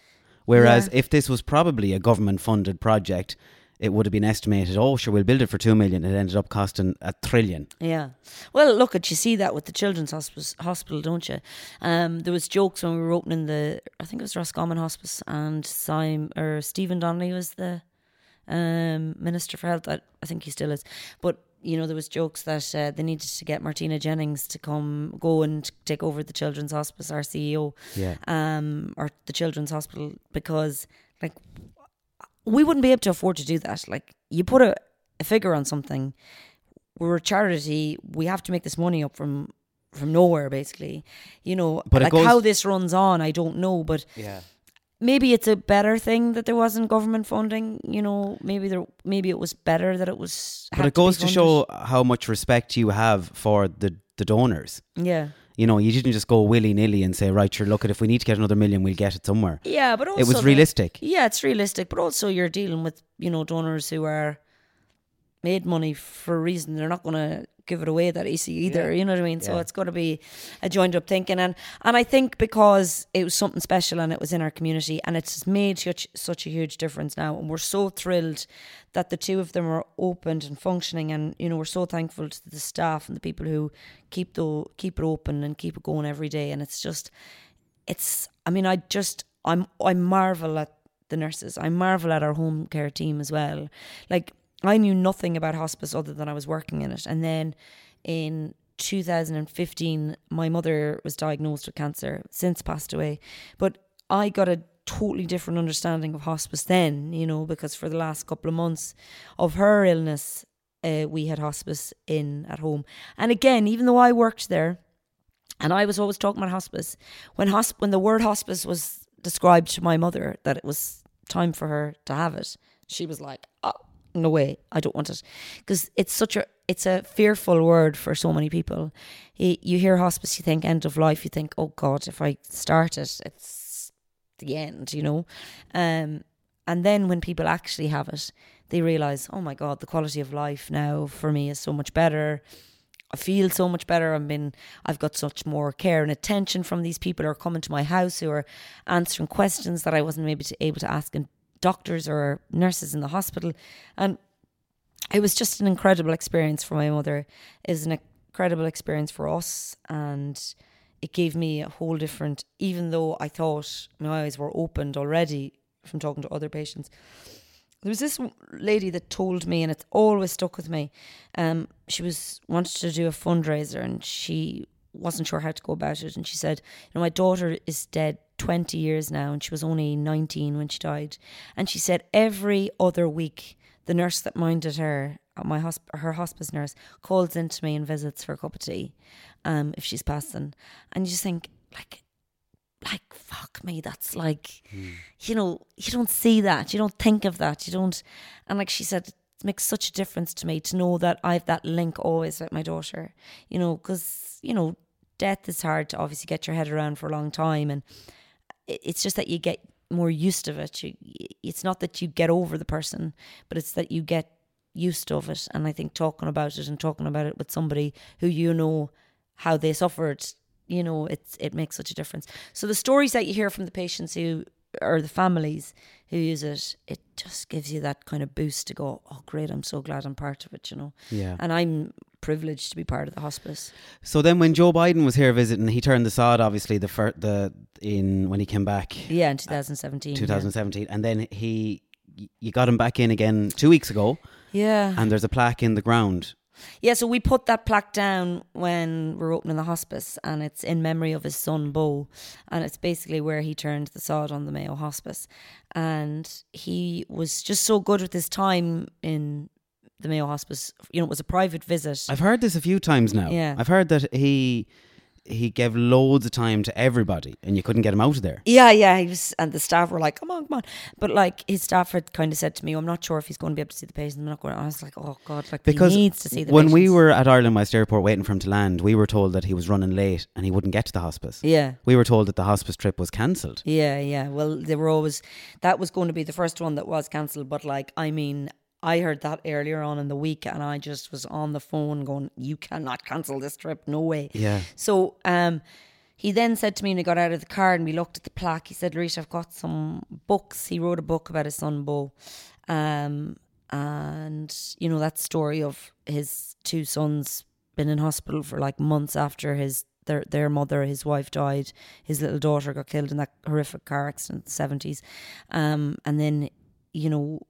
Whereas Yeah. if this was probably a government funded project, it would have been estimated, oh, sure, we'll build it for two million. It ended up costing a trillion. Yeah. Well, look at you see that with the children's hospice, hospital, don't you? Um, there was jokes when we were opening the, I think it was Roscommon Hospice, and Simon or Stephen Donnelly was the um, minister for health. I, I think he still is, but. You know, there was jokes that uh, they needed to get Martina Jennings to come, go and take over the children's hospice, our CEO, Yeah. um, or the children's hospital, because like we wouldn't be able to afford to do that. Like you put a, a figure on something. We're a charity. We have to make this money up from from nowhere, basically. You know, But like goes- how this runs on, I don't know. But Yeah. Maybe it's a better thing that there wasn't government funding. You know, maybe there, maybe it was better that it was. But it goes be to show how much respect you have for the, the donors. Yeah, You know, you didn't just go willy nilly and say, right, sure, look, at if we need to get another million, we'll get it somewhere. yeah, but also It was realistic. Yeah, it's realistic, but also you're dealing with you know donors who are made money for a reason. They're not going to give it away that easy either. You know what I mean? So Yeah. it's got to be a joined up thinking, and and I think because it was something special and it was in our community, and it's made such such a huge difference now, and we're so thrilled that the two of them are opened and functioning, and you know we're so thankful to the staff and the people who keep the keep it open and keep it going every day, and it's just it's I mean I just I'm I marvel at the nurses. I marvel at our home care team as well. Like I knew nothing about hospice other than I was working in it. And then in 2015 my mother was diagnosed with cancer, since passed away. But I got a totally different understanding of hospice then, you know, because for the last couple of months of her illness uh, we had hospice in at home. And again, even though I worked there, and I was always talking about hospice. When hosp- when the word hospice was described to my mother that it was time for her to have it, she was like, "Oh, no way, I don't want it," because it's such a it's a fearful word for so many people. You, hear hospice, you think end of life, you think, "Oh God, if I start it, it's the end," you know. Um, and then when people actually have it, they realize, "Oh my God, the quality of life now for me is so much better." I feel so much better. I've been, I've got such more care and attention from these people who are coming to my house who are answering questions that I wasn't maybe to, able to ask in doctors or nurses in the hospital, and it was just an incredible experience for my mother. Was an incredible experience for us, and it gave me a whole different. Even though I thought my eyes were opened already from talking to other patients, there was this lady that told me, and it's always stuck with me. Um, she was wanted to do a fundraiser, and she wasn't sure how to go about it. And she said, "You know, my daughter is dead twenty years now, and she was only nineteen when she died." And she said every other week, the nurse that minded her, uh, my hosp- her hospice nurse, calls into me and visits for a cup of tea, um, if she's passing. And you just think, like, like fuck me that's like you know you don't see that you don't think of that you don't and like she said it makes such a difference to me to know that i have that link always with my daughter you know because you know death is hard to obviously get your head around for a long time and it's just that you get more used to it. You, it's not that you get over the person but it's that you get used of it. And i think talking about it and talking about it with somebody who you know how they suffered you know it's it makes such a difference. So the stories that you hear from the patients who or the families who use it it just gives you that kind of boost to go oh great i'm so glad i'm part of it you know Yeah. and i'm privileged to be part of the hospice So then when Joe Biden was here visiting, he turned the sod, obviously, the fir- the in when he came back. yeah in 2017 yeah. 2017 and then he you got him back in again two weeks ago yeah and there's a plaque in the ground Yeah, so we put that plaque down when we're opening the hospice, and it's in memory of his son Bo, and it's basically where he turned the sod on the Mayo Hospice, and he was just so good with his time in the Mayo Hospice. You know, it was a private visit. i've heard this a few times now Yeah. i've heard that he he gave loads of time to everybody and you couldn't get him out of there yeah, yeah, he was, and the staff were like, "Come on, come on," but like his staff had kind of said to me, "I'm not sure if he's going to be able to see the patient." I'm not going. I was like, "Oh God!" Like because he needs to see the when we were at Ireland West Airport waiting for him to land we were told that he was running late and he wouldn't get to the hospice yeah. we were told that the hospice trip was cancelled Yeah, yeah. Well, they were always that was going to be the first one that was cancelled, but like I mean, I heard that earlier on in the week and I just was on the phone going, You cannot cancel this trip, no way. Yeah. So um he then said to me when he got out of the car and we looked at the plaque, he said, Rita, I've got some books. He wrote a book about his son Bo. Um and you know, that story of his two sons been in hospital for like months after his their their mother, his wife died. His little daughter got killed in that horrific car accident in the seventies, um, and then you know,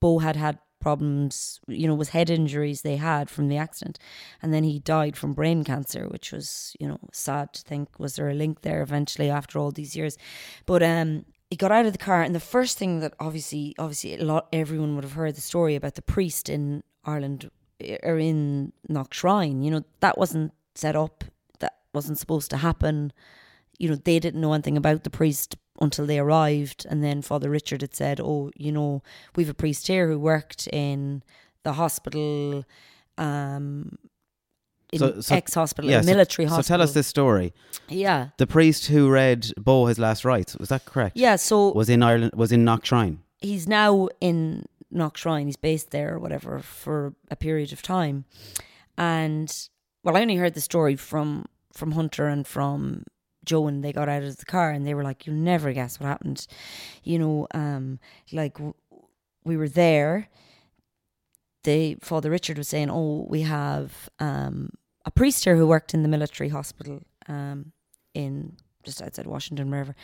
Bo had had problems. You know, was head injuries they had from the accident, and then he died from brain cancer, which was you know sad to think. Was there a link there eventually after all these years? But um, he got out of the car, and the first thing that obviously, obviously, a lot everyone would have heard the story about the priest in Ireland or in Knock Shrine, You know that wasn't set up. That wasn't supposed to happen. You know they didn't know anything about the priest until they arrived, and then Father Richard had said, "Oh, you know, we've a priest here who worked in the hospital." Um, in So- so- ex hospital, Yeah, a so- military so, tell us this story. Yeah, The priest who read Bo his last rites was that correct? yeah. So Was in Ireland. Was in Knock Shrine. he's now in Knock Shrine, He's based there or whatever for a period of time. And well, I only heard the story from from Hunter and from Joe when they got out of the car, and they were like, "You'll never guess what happened." You know, um, like w- we were there. They Father Richard was saying, "Oh, we have um, a priest here who worked in the military hospital um, in just outside Washington, wherever."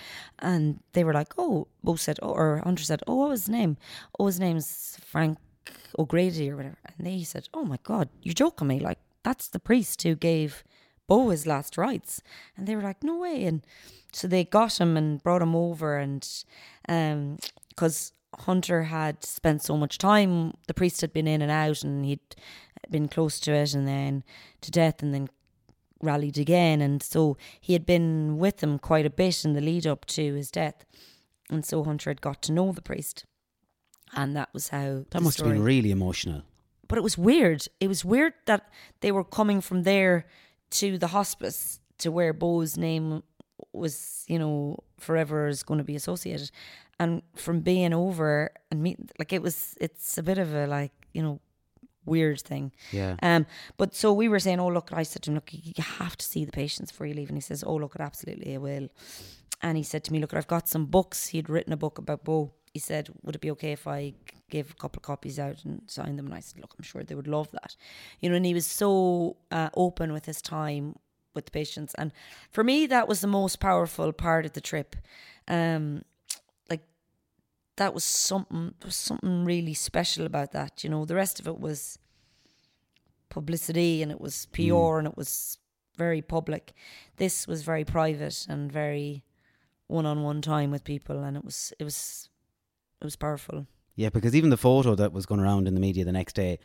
And they were like, "Oh," Bo said, oh, or Hunter said, "Oh, what was his name? Oh, his name's Frank O'Grady or whatever." And they said, "Oh my God, you're joking me! Like that's the priest who gave Bo his last rites." And they were like, "No way!" And so they got him and brought him over, and um, because Hunter had spent so much time, the priest had been in and out, and he'd been close to it, and then to death, and then rallied again. And so he had been with him quite a bit in the lead up to his death. And so Hunter had got to know the priest. And that was how That must have been really emotional. But it was weird. It was weird that they were coming from there to the hospice to where Bo's name was, you know, forever is going to be associated. And from being over and meet like it was it's a bit of a like, you know, weird thing. Yeah. Um, but so we were saying, oh look, I said to him, look, you have to see the patients before you leave, and he says, oh look, absolutely, I will. And he said to me, look, I've got some books. He'd written a book about Bo. He said, would it be okay if I gave a couple of copies out and signed them? And I said, look, I'm sure they would love that, you know. And he was so uh, open with his time with the patients, and for me, that was the most powerful part of the trip. Um, like that was something there was something really special about that you know the rest of it was publicity and it was PR and it was very public this was very private and very one-on-one time with people and it was it was it was powerful Yeah, because even the photo that was going around in the media the next day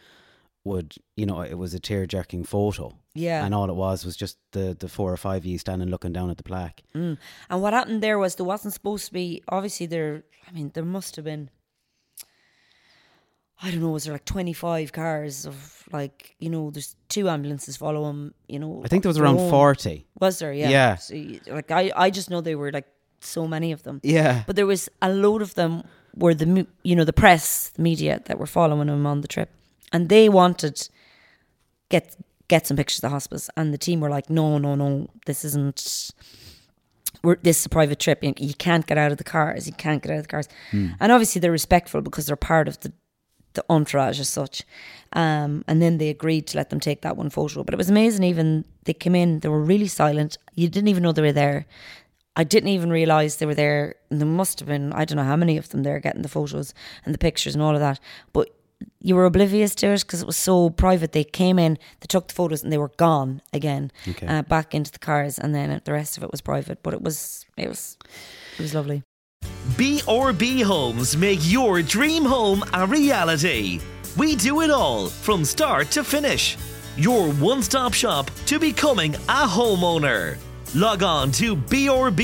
would, you know, it was a tear jerking photo. yeah And all it was was just the, the four or five of you standing looking down at the plaque. Mm. And what happened there was there wasn't supposed to be obviously there I mean there must have been I don't know was there like 25 cars of like you know there's two ambulances follow them you know I think there was around own- 40. was there yeah Yeah. So like I I just know they were like so many of them Yeah. but there was a load of them were the you know the press the media that were following him on the trip. And they wanted get get some pictures of the hospice. And the team were like no no no this isn't we're, this is a private trip. You, you can't get out of the cars. You can't get out of the cars. And obviously they're respectful because they're part of the the entourage as such. Um, and then they agreed to let them take that one photo. But it was amazing even they came in they were really silent. You didn't even know they were there I didn't even realize they were there. And there must have been, I don't know how many of them there getting the photos and the pictures and all of that. But you were oblivious to it because it was so private. They came in, they took the photos, and they were gone again, Okay. uh, back into the cars, and then the rest of it was private. But it was, it was, it was lovely. B&B Homes make your dream home a reality. We do it all from start to finish. Your one-stop shop to becoming a homeowner. Log on to brbhomes.ie.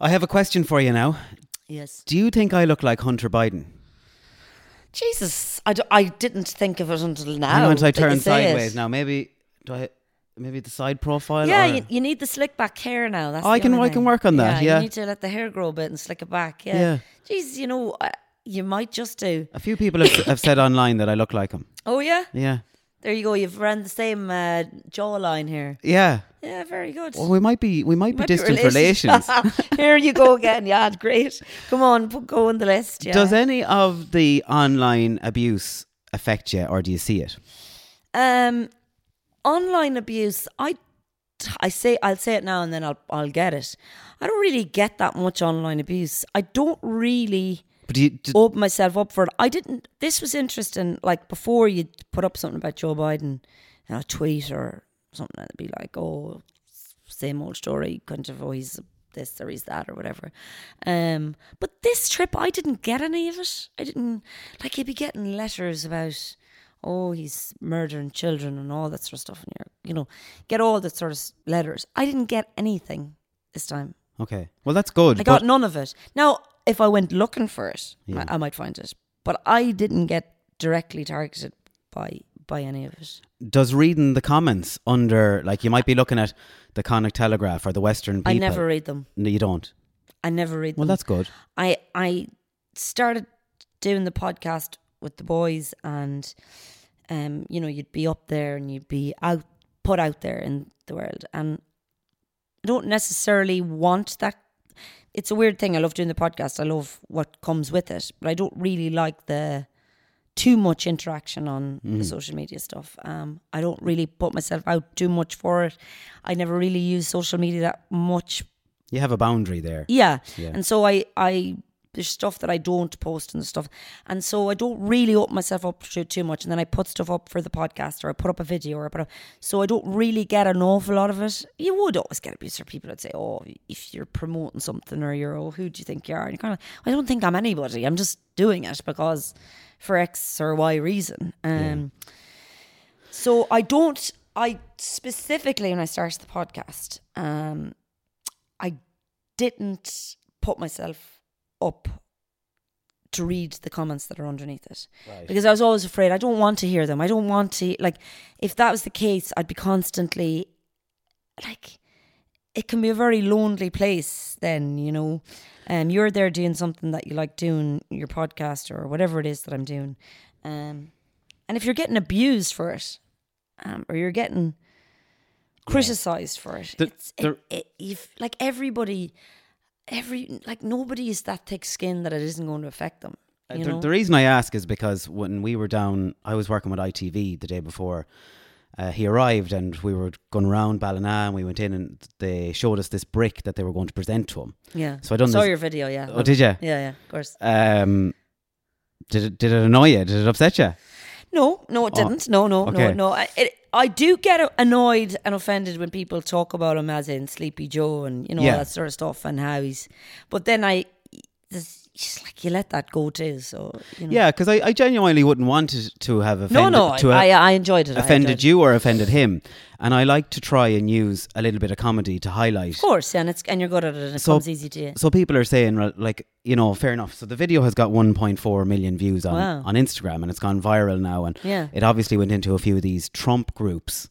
I have a question for you now. Yes. Do you think I look like Hunter Biden? Jesus, I, d- I didn't think of it until now. Hang on until I turn say it. sideways. Now, maybe, do I, maybe the side profile? Yeah, you, you need the slick back hair now. That's Oh, I can- I can work on that, yeah. you need to let the hair grow a bit and slick it back. Yeah. Yeah. Jeez, you know, uh, you might just do. A few people have, have said online that I look like him. Oh yeah, Yeah. There you go. You've ran the same uh, jawline here. Yeah. Yeah, very good. Well, we might be we might be Might be distant related. relations. <laughs> <laughs> here you go again. Yeah, great. Come on, put, go on the list. Yeah. Does any of the online abuse affect you, or do you see it? Um, online abuse. I, I say I'll say it now and then I'll I'll get it. I don't really get that much online abuse. I don't really. But you, open myself up for it. I didn't. This was interesting. Like before, you'd put up something about Joe Biden, you know, tweet or something, it'd be like, "Oh, same old story." Kind of, oh, he's this or he's that or whatever. Um, but this trip, I didn't get any of it. I didn't like you'd be getting letters about, oh, he's murdering children and all that sort of stuff, and you're, you know, get all that sort of letters. I didn't get anything this time. Okay. Well, that's good. I got none of it. Now, if I went looking for it, Yeah. I, I might find it, but I didn't get directly targeted by by any of it. does reading the comments under like you might be looking at the Connacht Telegraph or the Western People? I never read them. No, you don't. I never read them. Well, that's good. I I started doing the podcast with the boys, and um, you know, you'd be up there and you'd be out put out there in the world, and I don't necessarily want that. It's a weird thing. I love doing the podcast. I love what comes with it, but I don't really like the too much interaction on the social media stuff. Um, I don't really put myself out too much for it. I never really use social media that much You have a boundary there. yeah. Yeah. And so I, I, there's stuff that I don't post and stuff. And so I don't really open myself up to it too much. And then I put stuff up for the podcast or I put up a video or I put up, so I don't really get an awful lot of it. You would always get abuse from people that say, oh, if you're promoting something or you're, oh, who do you think you are? And you're kind of, I don't think I'm anybody. I'm just doing it because for X or Y reason. Um, So I don't, I specifically, when I started the podcast, um, I didn't put myself up to read the comments that are underneath it because I was always afraid I don't want to hear them. I don't want to like if that was the case, I'd be constantly like it can be a very lonely place then, you know. Um you're there doing something that you like doing, your podcast or whatever it is that I'm doing. Um and if you're getting abused for it, um, or you're getting criticized for it, The- it's the- it, it, like everybody, every like nobody is that thick skinned that it isn't going to affect them. Uh, You the, know, the reason I ask is because when we were down, I was working with ITV the day before. Uh, he arrived and we were going around Ballina and we went in and they showed us this brick that they were going to present to him. yeah. So I done saw this- your video, yeah. Oh, did you? Yeah, yeah, of course. Um, did it did it annoy you? Did it upset you? No, no, it Oh, didn't. No, no, okay. no, no. It, I do get annoyed and offended when people talk about him as in Sleepy Joe and you know Yeah. all that sort of stuff and how he's. But then I, just like you let that go too. So you know. Yeah, because I, I genuinely wouldn't want to, to have offended No, no. to I, I, I enjoyed it. Offended enjoyed you or offended him, and I like to try and use a little bit of comedy to highlight. Of course, and it's and you're good at it. and It So- comes easy to you. So people are saying like you know fair enough. So the video has got 1.4 million views on Wow. on Instagram and it's gone viral now and Yeah. it obviously went into a few of these Trump groups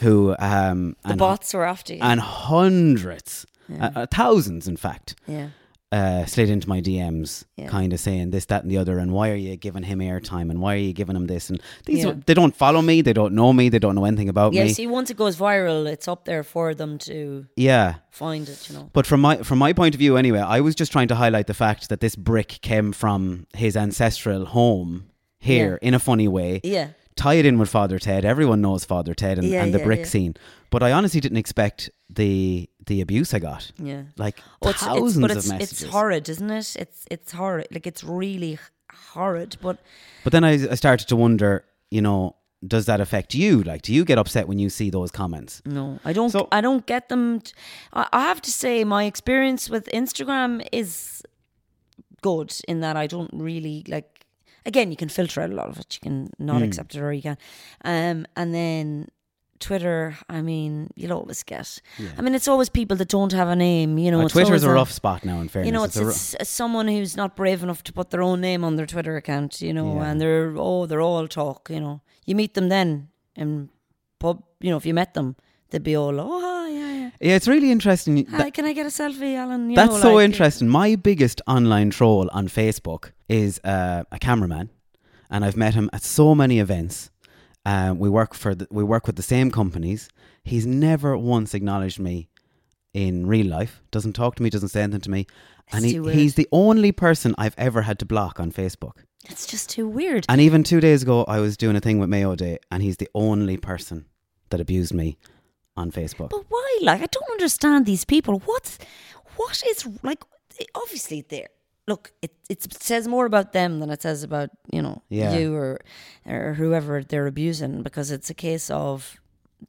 who um The and bots were after you. and hundreds uh, uh, thousands in fact yeah. Uh, slid into my DMs, Yeah. kind of saying this, that, and the other, and why are you giving him airtime, and why are you giving him this, and these Yeah. are- they don't follow me, they don't know me, they don't know anything about Yeah, me. Yeah, see, once it goes viral, it's up there for them to yeah, find it, you know. but from my from my point of view, anyway, I was just trying to highlight the fact that this brick came from his ancestral home here in a funny way. Yeah. Tie it in with Father Ted. Everyone knows Father Ted and, and the brick scene, but I honestly didn't expect the the abuse I got. Yeah. Like Oh, it's, thousands it's, but of messages. it's horrid, isn't it? It's it's horrid. Like it's really horrid. But But then I, I started to wonder, you know, does that affect you? Like, do you get upset when you see those comments? no, I don't. So- I don't get them. t- I, I have to say, my experience with Instagram is good in that I don't really like. Again, you can filter out a lot of it. You can not accept it, or you can. Um, and then Twitter. I mean, you'll always get. I mean, it's always people that don't have a name. You know, it's Twitter's a rough spot now. In fairness, you know, it's, a it's, it's someone who's not brave enough to put their own name on their Twitter account, you know, Yeah. and they're oh, they're all talk, you know. You meet them then in pub, you know, if you met them, they'd be all, oh, hi, yeah, yeah. yeah, it's really interesting. Hi, That- can I get a selfie, Alan? You that's know, so like, interesting. My biggest online troll on Facebook is uh, a cameraman, and I've met him at so many events. Um, we work for the, we work with the same companies. He's never once acknowledged me in real life. Doesn't talk to me. Doesn't say anything to me. and he, he's the only person I've ever had to block on Facebook. It's just too weird. And even two days ago, I was doing a thing with Mayo Day, and he's the only person that abused me on Facebook. But why? Like, I don't understand these people. What's, what is, like, obviously there. Look, it, it says more about them than it says about, you know, Yeah. you or, or whoever they're abusing because it's a case of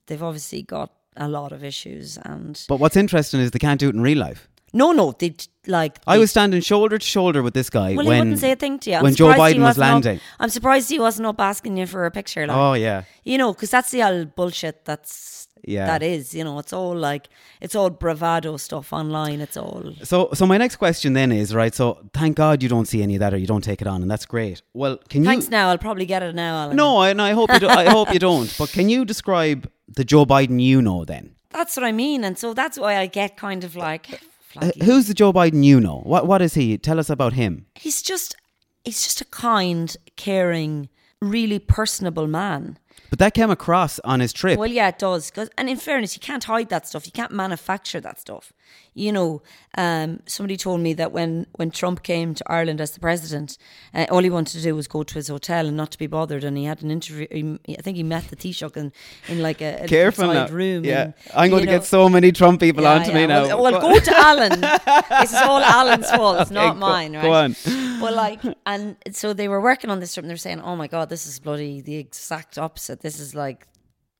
they've obviously got a lot of issues and But what's interesting is they can't do it in real life. No, no, they like. I was standing shoulder to shoulder with this guy Well, when he wouldn't say a thing to you. I'm when Joe Biden was wasn't up- landing. I'm surprised he wasn't up asking you for a picture. Like, Oh yeah, you know, because that's the old bullshit. That's Yeah. that is. You know, it's all like it's all bravado stuff online. It's all So, so my next question then is right. So, thank God you don't see any of that, or you don't take it on, and that's great. Well, can you thanks. Now I'll probably get it now, Alan. No, I, and I hope you. Do, I hope you don't. But can you describe the Joe Biden you know then? that's what I mean, and so that's why I get kind of like. Uh, who's the Joe Biden you know? What What is he? Tell us about him. he's just he's just a kind, caring, really personable man. But that came across on his trip. Well, yeah, it does. 'Cause- and in fairness, you can't hide that stuff. You can't manufacture that stuff. You know, um, somebody told me that when, when Trump came to Ireland as the president, uh, all he wanted to do was go to his hotel and not to be bothered. And he had an interview. He, I think he met the Taoiseach in, in like a, a Careful now. room. Yeah, and, I'm going to know- get so many Trump people Yeah, onto yeah. me now. Well, go to Alan. <laughs> this is all Alan's fault. It's Okay, not go- mine, go right? on. Well, like, and so they were working on this trip and they're saying, oh my God, this is bloody the exact opposite. This is like,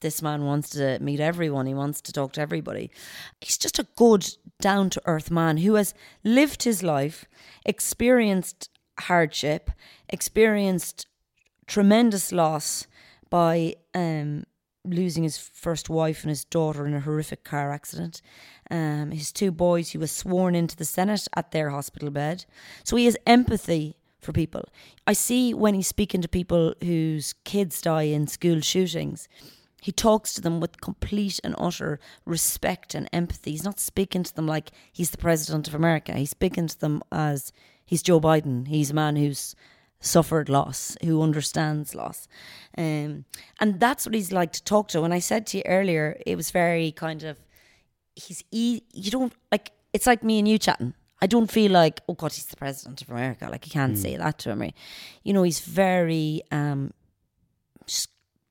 this man wants to meet everyone. He wants to talk to everybody. He's just a good, down to earth man who has lived his life, experienced hardship, experienced tremendous loss by um, losing his first wife and his daughter in a horrific car accident. Um, his two boys, he was sworn into the Senate at their hospital bed. So he has empathy for people. I see when he's speaking to people whose kids die in school shootings, he talks to them with complete and utter respect and empathy. He's not speaking to them like he's the president of America. He's speaking to them as he's Joe Biden. He's a man who's suffered loss, who understands loss. Um, and that's what he's like to talk to. And I said to you earlier, it was very kind of, he's, e- you don't, like, it's like me and you chatting. I don't feel like, oh God, he's the president of America. Like, you can't say that to him. right? You know, he's very, um,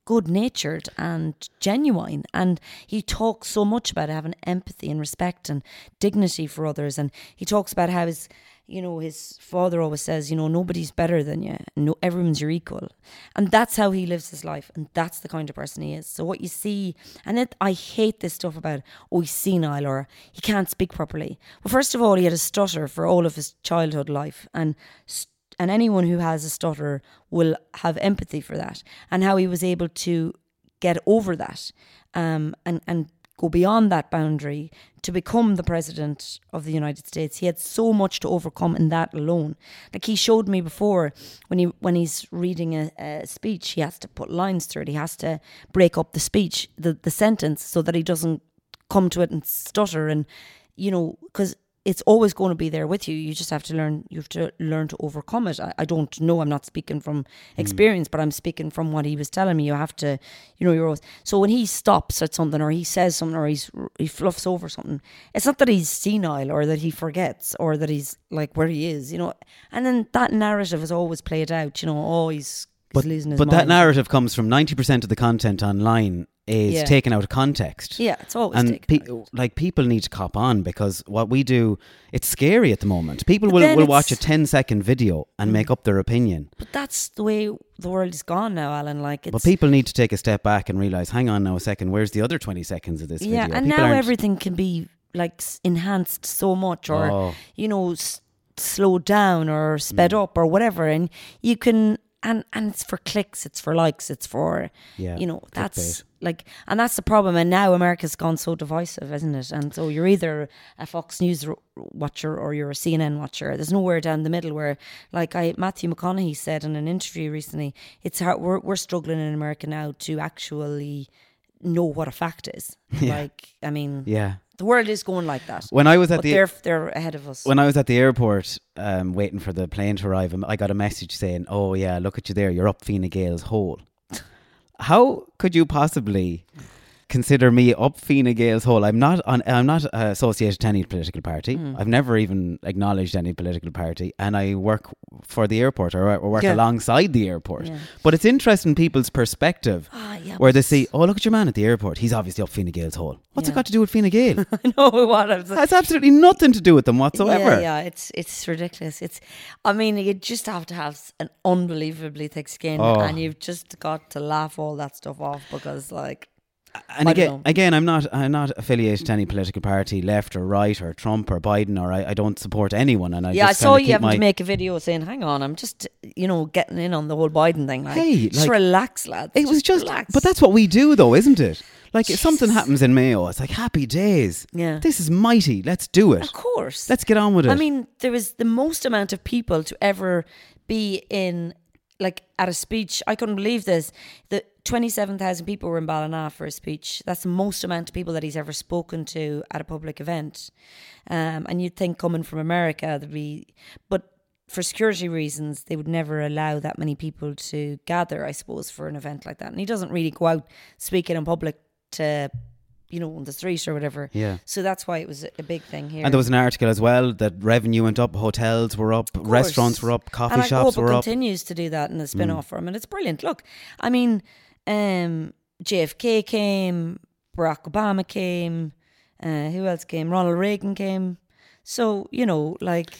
good natured and genuine. And he talks so much about having empathy and respect and dignity for others. And he talks about how his, you know, his father always says, you know, nobody's better than you. No, everyone's your equal. And that's how he lives his life. And that's the kind of person he is. So what you see, and it, I hate this stuff about, oh, he's senile or he can't speak properly. Well, first of all, he had a stutter for all of his childhood life. And st- and anyone who has a stutter will have empathy for that and how he was able to get over that um, and and go beyond that boundary to become the president of the United States. He had so much to overcome in that alone. Like he showed me before when he when he's reading a, a speech, he has to put lines through it. He has to break up the speech, the the sentence, so that he doesn't come to it and stutter and you know because it's always going to be there with you. You just have to learn. You have to learn to overcome it. I, I don't know. I'm not speaking from mm. experience, but I'm speaking from what he was telling me. You have to, you know, you're always. So when he stops at something, or he says something, or he's he fluffs over something, it's not that he's senile or that he forgets or that he's like where he is, you know. And then that narrative is always played out. You know, oh, he's But, but that narrative comes from 90% of the content online is Yeah. taken out of context. Yeah, it's always and taken pe- like people need to cop on because what we do, it's scary at the moment. People But will, will watch a it's- 10 second video and make up their opinion. But that's the way the world is gone now, Alan. Like it's But people need to take a step back and realize, hang on now a second, where's the other 20 seconds of this yeah, video? and People now everything can be like enhanced so much, or Oh. you know, s- slowed down or sped Mm. up or whatever, and you can. And, and it's for clicks, it's for likes, it's for Yeah, you know that's clickbait. like, and that's the problem. And now America's gone so divisive, isn't it? And so you're either a Fox News r- watcher or you're a CNN watcher. There's nowhere down the middle where, like I Matthew McConaughey said in an interview recently, it's hard. We're we're struggling in America now to actually know what a fact is. <laughs> Like, I mean, Yeah. The world is going like that. When I was at but the they're they're ahead of us. when I was at the airport um, waiting for the plane to arrive, um, I got a message saying, "Oh yeah, look at you there. You're up Fine Gael's hole." How could you possibly consider me up Fine Gael's hole? I'm not on. I'm not associated to any political party. Hmm. I've never even acknowledged any political party, and I work for the airport or, or work Yeah. alongside the airport. Yeah. But it's interesting people's perspective. Ah, yeah, Where they see, oh, look at your man at the airport. He's obviously up Fine Gael's hole. What's it got to do with Fine Gael? <laughs> I know what I'm saying. That's absolutely nothing to do with them whatsoever. Yeah, yeah, it's it's ridiculous. It's, I mean, you just have to have an unbelievably thick skin, Oh. and you've just got to laugh all that stuff off because, like, And I again, again, I'm not, I'm not affiliated to any political party, left or right, or Trump or Biden, or I, I don't support anyone. And I yeah, I saw you having my, to make a video saying, "Hang on, I'm just, you know, getting in on the whole Biden thing." Like, Hey, just like- relax, lads. It was just, relax. but that's what we do, though, isn't it? Like if something happens in Mayo, it's like happy days. Yeah. this is mighty. Let's do it. of course. Let's get on with it. I mean, there was the most amount of people to ever be in, like, at a speech. I couldn't believe this. The 27,000 people were in Ballina for a speech. That's the most amount of people that he's ever spoken to at a public event. Um, and you'd think coming from America, there'd be, but for security reasons, they would never allow that many people to gather, I suppose, for an event like that. And he doesn't really go out speaking in public to, you know, on the street or whatever. Yeah. So that's why it was a big thing here. and there was an article as well that revenue went up, hotels were up, restaurants were up, coffee and I shops hope were it up. Mm. continues to do that in the spin off from, and it's brilliant. Look, I mean, um, JFK came, Barack Obama came, uh, who else came? Ronald Reagan came. So you know, like,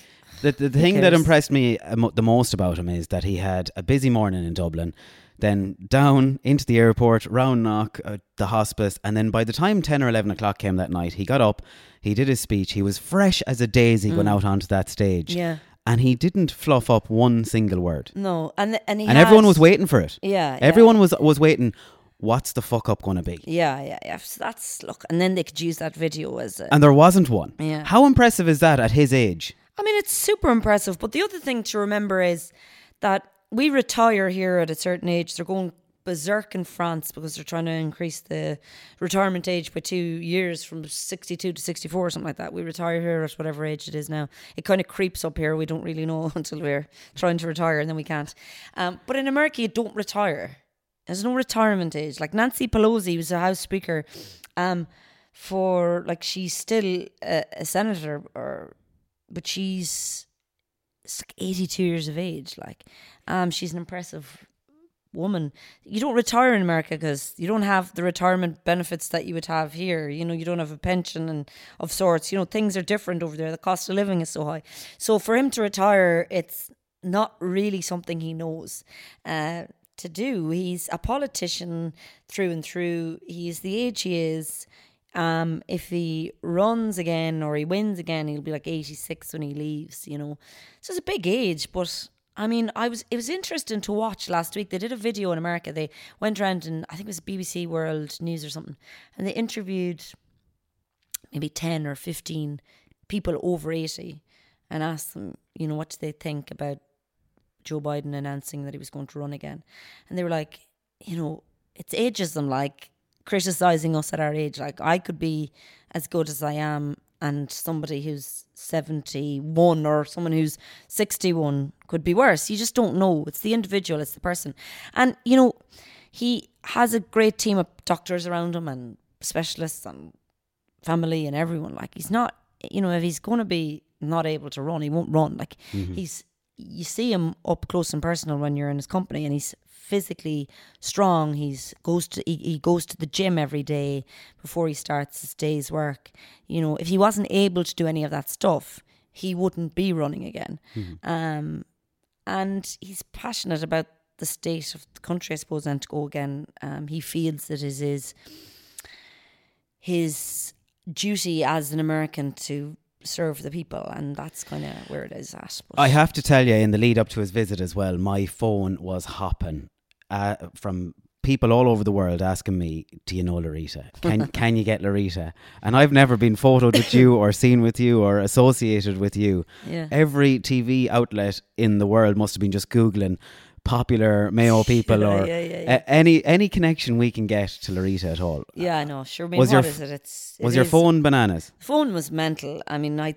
The, the thing that impressed me the most about him is that he had a busy morning in Dublin, then down into the airport, round knock, uh, the hospice, and then by the time 10 or 11 o'clock came that night, he got up, he did his speech, he was fresh as a daisy going out onto that stage. Mm. Yeah. And he didn't fluff up one single word. no, and and he and everyone was waiting for it. Yeah, yeah. Everyone was was waiting. What's the fuck up going to be? Yeah, yeah, yeah. So that's look, and then they could use that video as a. And there wasn't one. Yeah. How impressive is that at his age? I mean, it's super impressive. But the other thing to remember is that we retire here at a certain age. They're going berserk in France because they're trying to increase the retirement age by two years from 62 to 64 or something like that. We retire here at whatever age it is now. It kind of creeps up here. We don't really know <laughs> until we're trying to retire and then we can't. Um, but in America, you don't retire. There's no retirement age. Like Nancy Pelosi was a House Speaker um, for, like, she's still a, a senator or but she's like 82 years of age like um she's an impressive woman. You don't retire in america because you don't have the retirement benefits that you would have here. You know you don't have a pension and of sorts. You know things are different over there. The cost of living is so high. So for him to retire it's not really something he knows uh to do. He's a politician through and through. He's the age he is. Um, if he runs again or he wins again, he'll be like 86 when he leaves, you know. So it's a big age, but I mean, I was it was interesting to watch last week. They did a video in America. They went around and I think it was BBC World News or something, and they interviewed maybe 10 or 15 people over 80 and asked them, you know, what do they think about Joe Biden announcing that he was going to run again. And they were like, you know, it's ageism, like criticizing us at our age. Like, I could be as good as I am, and somebody who's 71 or someone who's 61 could be worse. You just don't know. It's the individual, it's the person. And, you know, he has a great team of doctors around him and specialists and family and everyone. Like, he's not, you know, if he's going to be not able to run, he won't run. Like, mm-hmm. he's, you see him up close and personal when you're in his company and he's physically strong. He's goes to he, he goes to the gym every day before he starts his day's work. You know if he wasn't able to do any of that stuff he wouldn't be running again. Um and he's passionate about the state of the country i suppose and to go again. Um he feels that it is his duty as an american to serve the people and that's kind of where it is at but I have to tell you, in the lead up to his visit as well, my phone was hopping uh, from people all over the world asking me, "Do you know Laurita? Can <laughs> can you get Laurita?" And I've never been photoed with you or seen with you or associated with you. Yeah. Every TV outlet in the world must have been just googling popular Mayo <laughs> people Yeah, or yeah, yeah, any any connection we can get to Laurita at all. yeah i know sure I mean, Was your is it it's Was it your is- phone bananas? phone was mental. I mean, I,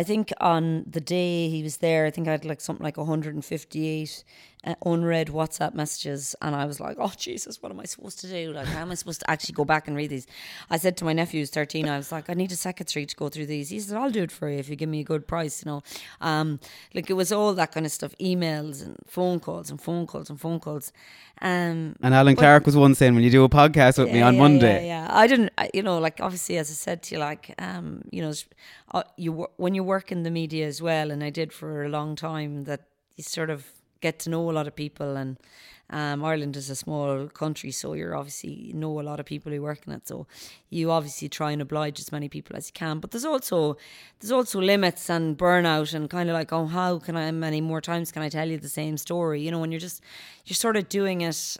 I think on the day he was there, I think I had like something like 158 uh, unread WhatsApp messages, and I was like, "Oh Jesus, what am I supposed to do? Like, how am I supposed to actually go back and read these?" I said to my nephew, who's 13, I was like, "I need a secretary to go through these." He said, "I'll do it for you if you give me a good price." You know, um, like it was all that kind of stuff, emails and phone calls and phone calls and phone calls. Um, And Alan but- Clark was one saying, "When you do a podcast with me on yeah, Monday?" Yeah, yeah. I didn't. I, you know, like obviously, as I said to you, like, um, you know, uh, you when you work in the media as well, and I did for a long time. That you sort of get to know a lot of people, and Um, Ireland is a small country, so you're obviously you know a lot of people who work in it. So you obviously try and oblige as many people as you can. But there's also there's also limits and burnout and kind of like, oh, how can I? Many more times can I tell you the same story? You know, when you're just you're sort of doing it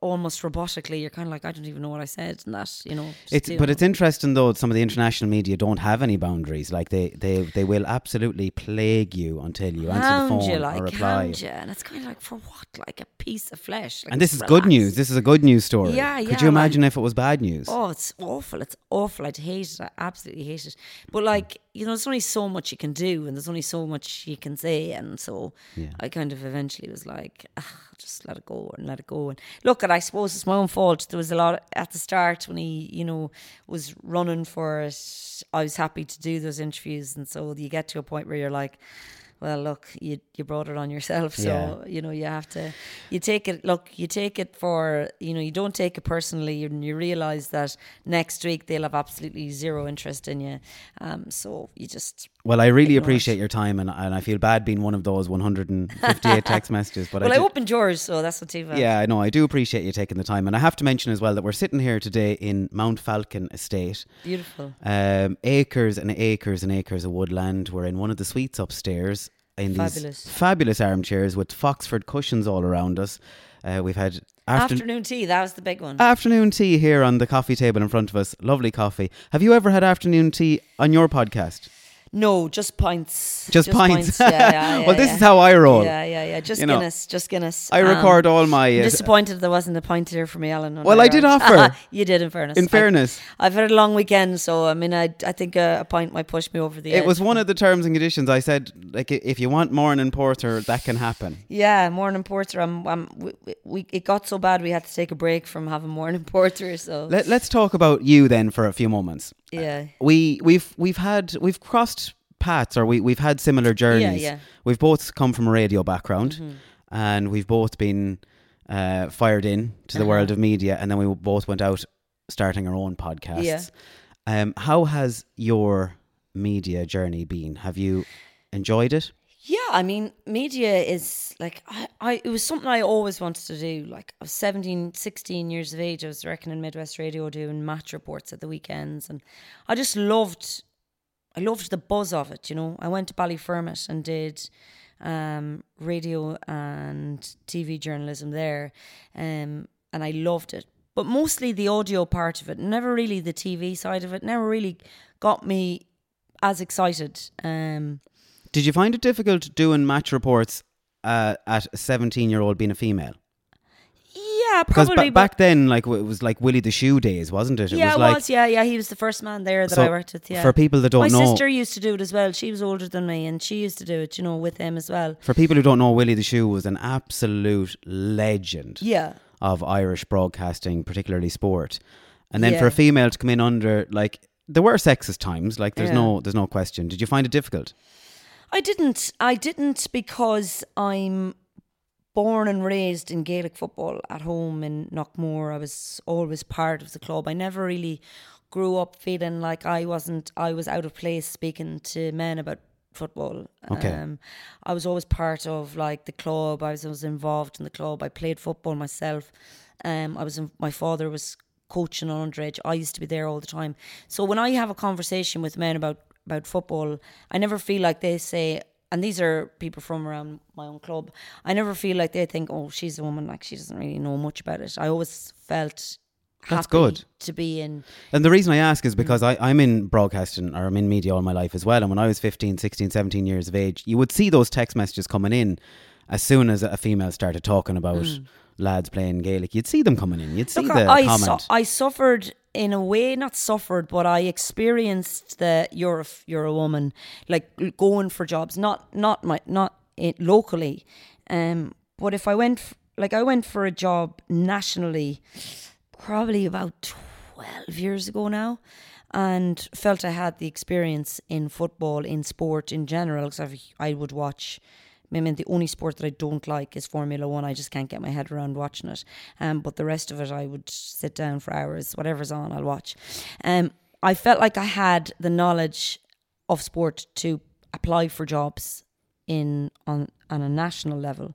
almost robotically. You're kind of like, I don't even know what I said, and that you know. It's, but it's interesting though. Some of the international media don't have any boundaries. Like they, they, they will absolutely plague you until you answer the hound phone you, like or reply. you, and it's kind of like for what? Like a piece of flesh. Like, And this is relax. good news. This is a good news story. Yeah, Could yeah, you man. imagine if it was bad news? Oh, it's awful. It's awful. I'd hate it. I absolutely hate it. But like, you know, there's only so much you can do and there's only so much you can say. And so Yeah. I kind of eventually was like, ah, just let it go and let it go. And look, and I suppose it's my own fault. There was a lot at the start when he, you know, was running for it. I was happy to do those interviews. And so you get to a point where you're like, well, look, you you brought it on yourself, so Yeah. you know you have to. You take it. Look, you take it for you know you don't take it personally, and you realize that next week they'll have absolutely zero interest in you. Um, so you just Well, I really appreciate your time, and, and I feel bad being one of those 158 <laughs> text messages. But well, I, I, opened yours, so that's not too bad. Yeah, I know. I do appreciate you taking the time, and I have to mention as well that we're sitting here today in Mount Falcon Estate. beautiful. Um, acres and acres and acres of woodland. We're in one of the suites upstairs in Fabulous. these fabulous armchairs with Foxford cushions all around us. Uh, we've had after- Afternoon tea, that was the big one. afternoon tea here on the coffee table in front of us. Lovely coffee. Have you ever had afternoon tea on your podcast? No, just pints. Just pints. Yeah, yeah, <laughs> yeah, Well, this is how I roll. Yeah, yeah, yeah. Just You know, Guinness. Just Guinness. I Um, record all my. Uh, disappointed there wasn't a pint here for me, Alan. Well, I did offer. <laughs> you did, in fairness. in I- fairness, I've had a long weekend, so I mean, I I think a, a pint might push me over the edge. it was one of the terms and conditions. I said, like, if you want morning porter, that can happen. Yeah, morning porter. I'm, I'm, we, we- we, it got so bad we had to take a break from having morning porter. So Let, let's talk about you then for a few moments. Yeah, we we've we've had we've crossed paths or we we've had similar journeys. yeah. We've both come from a radio background, Mm-hmm. and we've both been uh, fired in to the Uh-huh. world of media, and then we both went out starting our own podcasts. Yeah. Um, how has your media journey been? Have you enjoyed it? Yeah. I mean, media is like I, I. It was something I always wanted to do. Like I was 17, 16 years of age. I was working in Midwest Radio doing match reports at the weekends, and I just loved. I loved the buzz of it. You know, I went to Ballyfermot and did um, radio and TV journalism there, um, and I loved it. But mostly the audio part of it, never really the TV side of it, never really got me as excited. Um, Did you find it difficult doing match reports uh, at a seventeen-year-old being a female? yeah, Because probably. ba- back then, like it was like Willie the Shoe days, wasn't it? It yeah, was it like was. Yeah, yeah. He was the first man there that So, I worked with. Yeah. for people that don't my know- my sister used to do it as well. She was older than me, and she used to do it. You know, with him as well. For people who don't know, Willie the Shoe was an absolute legend Yeah. of Irish broadcasting, particularly sport. And then for a female to come in under like there were sexist times, like there's Yeah. no there's no question. Did you find it difficult? I didn't. I didn't because I'm born and raised in Gaelic football at home in Knockmore. I was always part of the club. I never really grew up feeling like I wasn't. I was out of place speaking to men about football. Okay. Um, I was always part of like the club. I was always involved in the club. I played football myself. Um, I was. In, my father was coaching on underage. I used to be there all the time. So when I have a conversation with men about about football, I never feel like they say, and these are people from around my own club. I never feel like they think, oh, she's a woman, like she doesn't really know much about it. I always felt That's good. to be in. And the reason I ask is Mm. because I, I'm in broadcasting or I'm in media all my life as well. And when I was 15, 16, 17 years of age, you would see those text messages coming in as soon as a female started talking about lads playing Gaelic. You'd see them coming in. You'd see Mm. Look, the I, comment. su- I suffered in a way, not suffered, but I experienced the you're a, you're a woman, like going for jobs, not not my not locally, um, but if I went like I went for a job nationally, probably about twelve years ago now. And felt I had the experience in football, in sport in general, because I would watch I mean, the only sport that I don't like is Formula One. I just can't get my head around watching it. Um, but the rest of it, I would sit down for hours. Whatever's on, I'll watch. Um, I felt like I had the knowledge of sport to apply for jobs in on on a national level.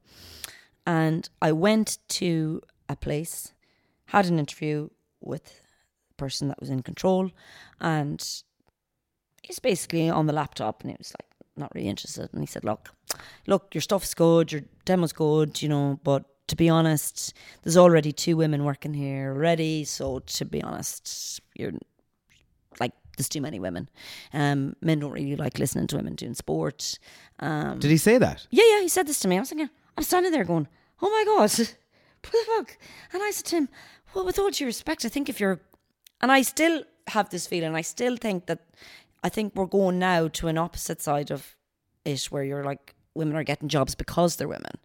and I went to a place, had an interview with the person that was in control, and he's basically on the laptop, and he was like not really interested, and he said, "Look, look, your stuff's good, your demo's good, you know, but." To be honest, there's already two women working here already. So to be honest, you're like there's too many women. Um, men don't really like listening to women doing sport. Um, Did he say that? yeah, yeah, he said this to me. I was thinking, I'm standing there going, oh my God, <laughs> what the fuck? And I said to him, well, with all due respect, I think if you're, and I still have this feeling, I still think that, I think we're going now to an opposite side of it where you're like, women are getting jobs because they're women.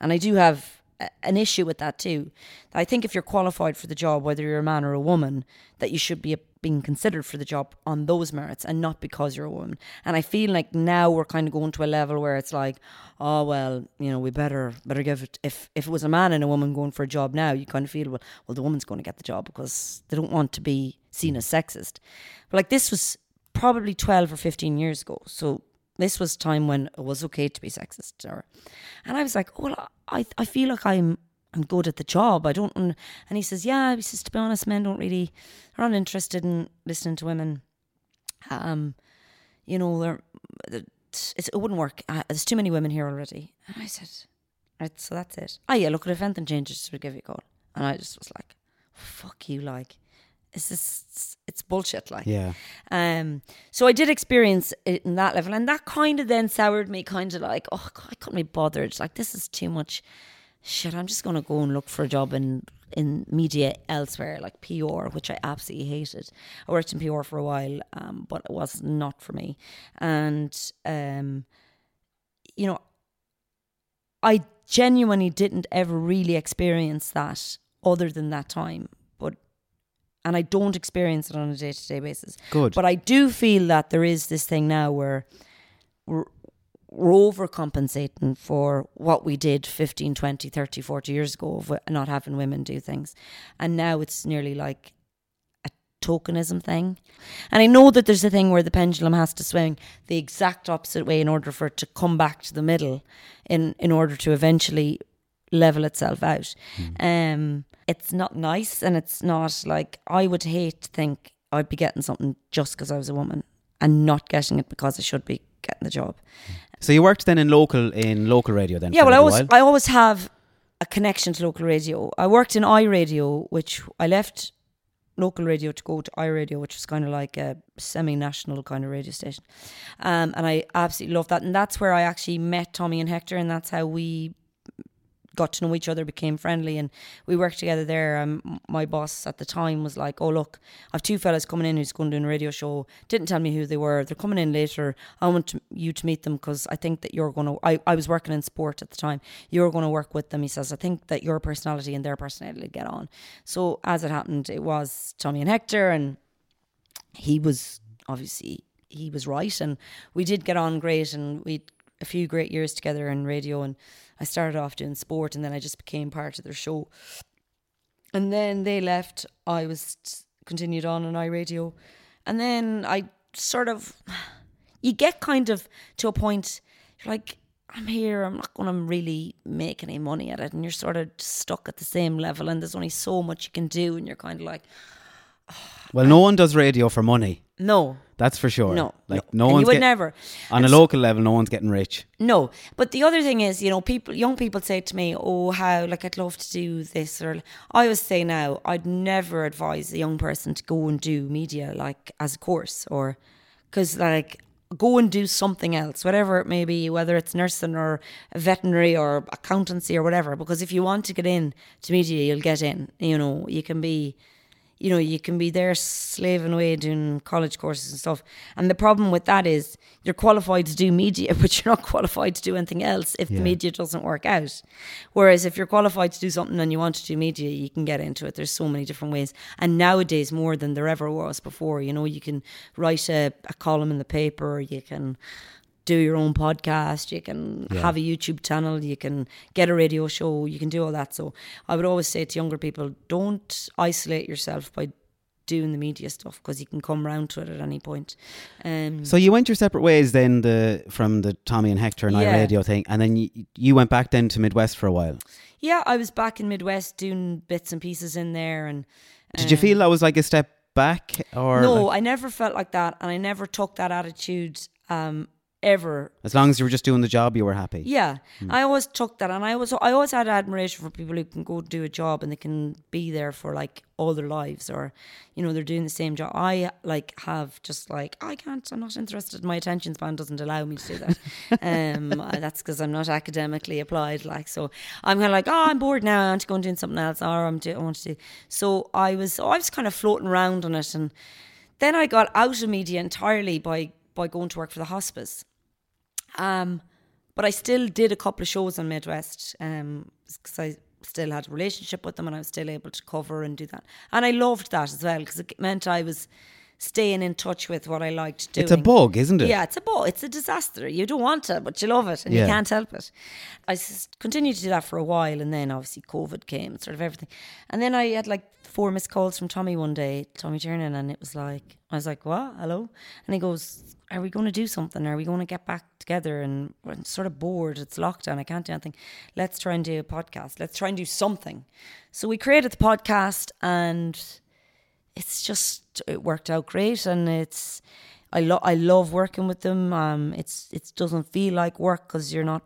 And I do have a- an issue with that too. I think if you're qualified for the job, whether you're a man or a woman, that you should be being considered for the job on those merits and not because you're a woman. And I feel like now we're kind of going to a level where it's like, oh well, you know, we better better give it. If if it was a man and a woman going for a job now, you kind of feel well, well, the woman's going to get the job because they don't want to be seen as sexist. But like this was probably twelve or fifteen years ago, so this was time when it was okay to be sexist or and I was like well I I feel like I'm I'm good at the job. I don't and he says yeah he says to be honest men don't really are not interested in listening to women. Um you know they're it wouldn't work. Uh, there's too many women here already. And I said right so that's it. Oh yeah look at if anything changes we'll give you a call. And I just was like fuck you like it's just it's bullshit like Yeah. um, so I did experience it in that level, and that kind of then soured me, kind of like, oh, God, I couldn't be bothered. Like this is too much shit. I'm just gonna go and look for a job in in media elsewhere, like PR, which I absolutely hated. I worked in PR for a while, um, but it was not for me. And um, you know, I genuinely didn't ever really experience that other than that time. And I don't experience it on a day to day basis. Good. But I do feel that there is this thing now where we're, we're overcompensating for what we did 15, 20, 30, 40 years ago of not having women do things. And now it's nearly like a tokenism thing. And I know that there's a thing where the pendulum has to swing the exact opposite way in order for it to come back to the middle in, in order to eventually level itself out. Um, it's not nice and it's not like I would hate to think I'd be getting something just because I was a woman and not getting it because I should be getting the job. So you worked then in local in local radio then? Yeah, well, I always while? I always have a connection to local radio. I worked in iRadio, which I left local radio to go to iRadio, which was kind of like a semi-national kind of radio station, um, and I absolutely love that. And that's where I actually met Tommy and Hector, and that's how we got to know each other, became friendly, and we worked together there. Um, my boss at the time was like, "Oh look, I've two fellas coming in who's going to do a radio show. Didn't tell me who they were. They're coming in later. I want to, you to meet them because I think that you're going to. I, I was working in sport at the time. You're going to work with them." He says, "I think that your personality and their personality get on." So as it happened, it was Tommy and Hector, and he was obviously he was right, and we did get on great, and we a few great years together in radio and I started off doing sport and then I just became part of their show. And then they left. I was continued on on iRadio. And then I sort of you get kind of to a point you're like I'm here, I'm not going to really make any money at it and you're sort of stuck at the same level and there's only so much you can do and you're kind of like ah. Well, no one does radio for money. no. That's for sure. No, like no. no, And you would get- never. on a And so- local level. No one's getting rich. No, but the other thing is, you know, people, young people say to me, "Oh, how like I'd love to do this," or I always say now, I'd never advise a young person to go and do media like as a course, or because like go and do something else, whatever it may be, whether it's nursing or veterinary or accountancy or whatever. Because if you want to get in to media, you'll get in. You know, you can be you know, you can be there slaving away doing college courses and stuff. And the problem with that is you're qualified to do media, <laughs> but you're not qualified to do anything else if Yeah. the media doesn't work out. Whereas if you're qualified to do something and you want to do media, you can get into it. There's so many different ways. And nowadays, more than there ever was before, you know, you can write a, a column in the paper, you can do your own podcast, you can Yeah. have a YouTube channel, you can get a radio show, you can do all that. So I would always say to younger people, don't isolate yourself by doing the media stuff because you can come round to it at any point. Um, So you went your separate ways then the from the Tommy and Hector and Yeah. radio thing, and then you, you went back then to Midwest for a while. yeah, I was back in Midwest doing bits and pieces in there, and Did you um, feel that was like a step back, or no, like- I never felt like that, and I never took that attitude um, ever. as long as you were just doing the job, you were happy? Yeah, Hmm. I always took that, and I always, I always had admiration for people who can go do a job and they can be there for like all their lives, or you know, they're doing the same job. I like have just like I can't, I'm not interested. My attention span doesn't allow me to do that. <laughs> um, that's because I'm not academically applied. Like, so I'm kind of like, oh, I'm bored now. I want to go and do something else, or I'm do, I want to do. So I was, I was kind of floating around on it, and then I got out of media entirely by by going to work for the hospice. Um, but I still did a couple of shows on Midwest because I still had a relationship with them and I was still able to cover and do that. And I loved that as well because it meant I was staying in touch with what I liked doing. It's a bug, isn't it? Yeah, it's a bug. It's a disaster. You don't want it, but you love it and Yeah. you can't help it. I continued to do that for a while and then obviously COVID came, sort of everything. And then I had like four missed calls from Tommy one day, Tommy Tiernan, and it was like, I was like, what? Hello? And he goes, are we going to do something? Are we going to get back together? And we're sort of bored. It's lockdown. I can't do anything. Let's try and do a podcast. Let's try and do something. So we created the podcast and it's just it worked out great and it's I love I love working with them um it's it doesn't feel like work because you're not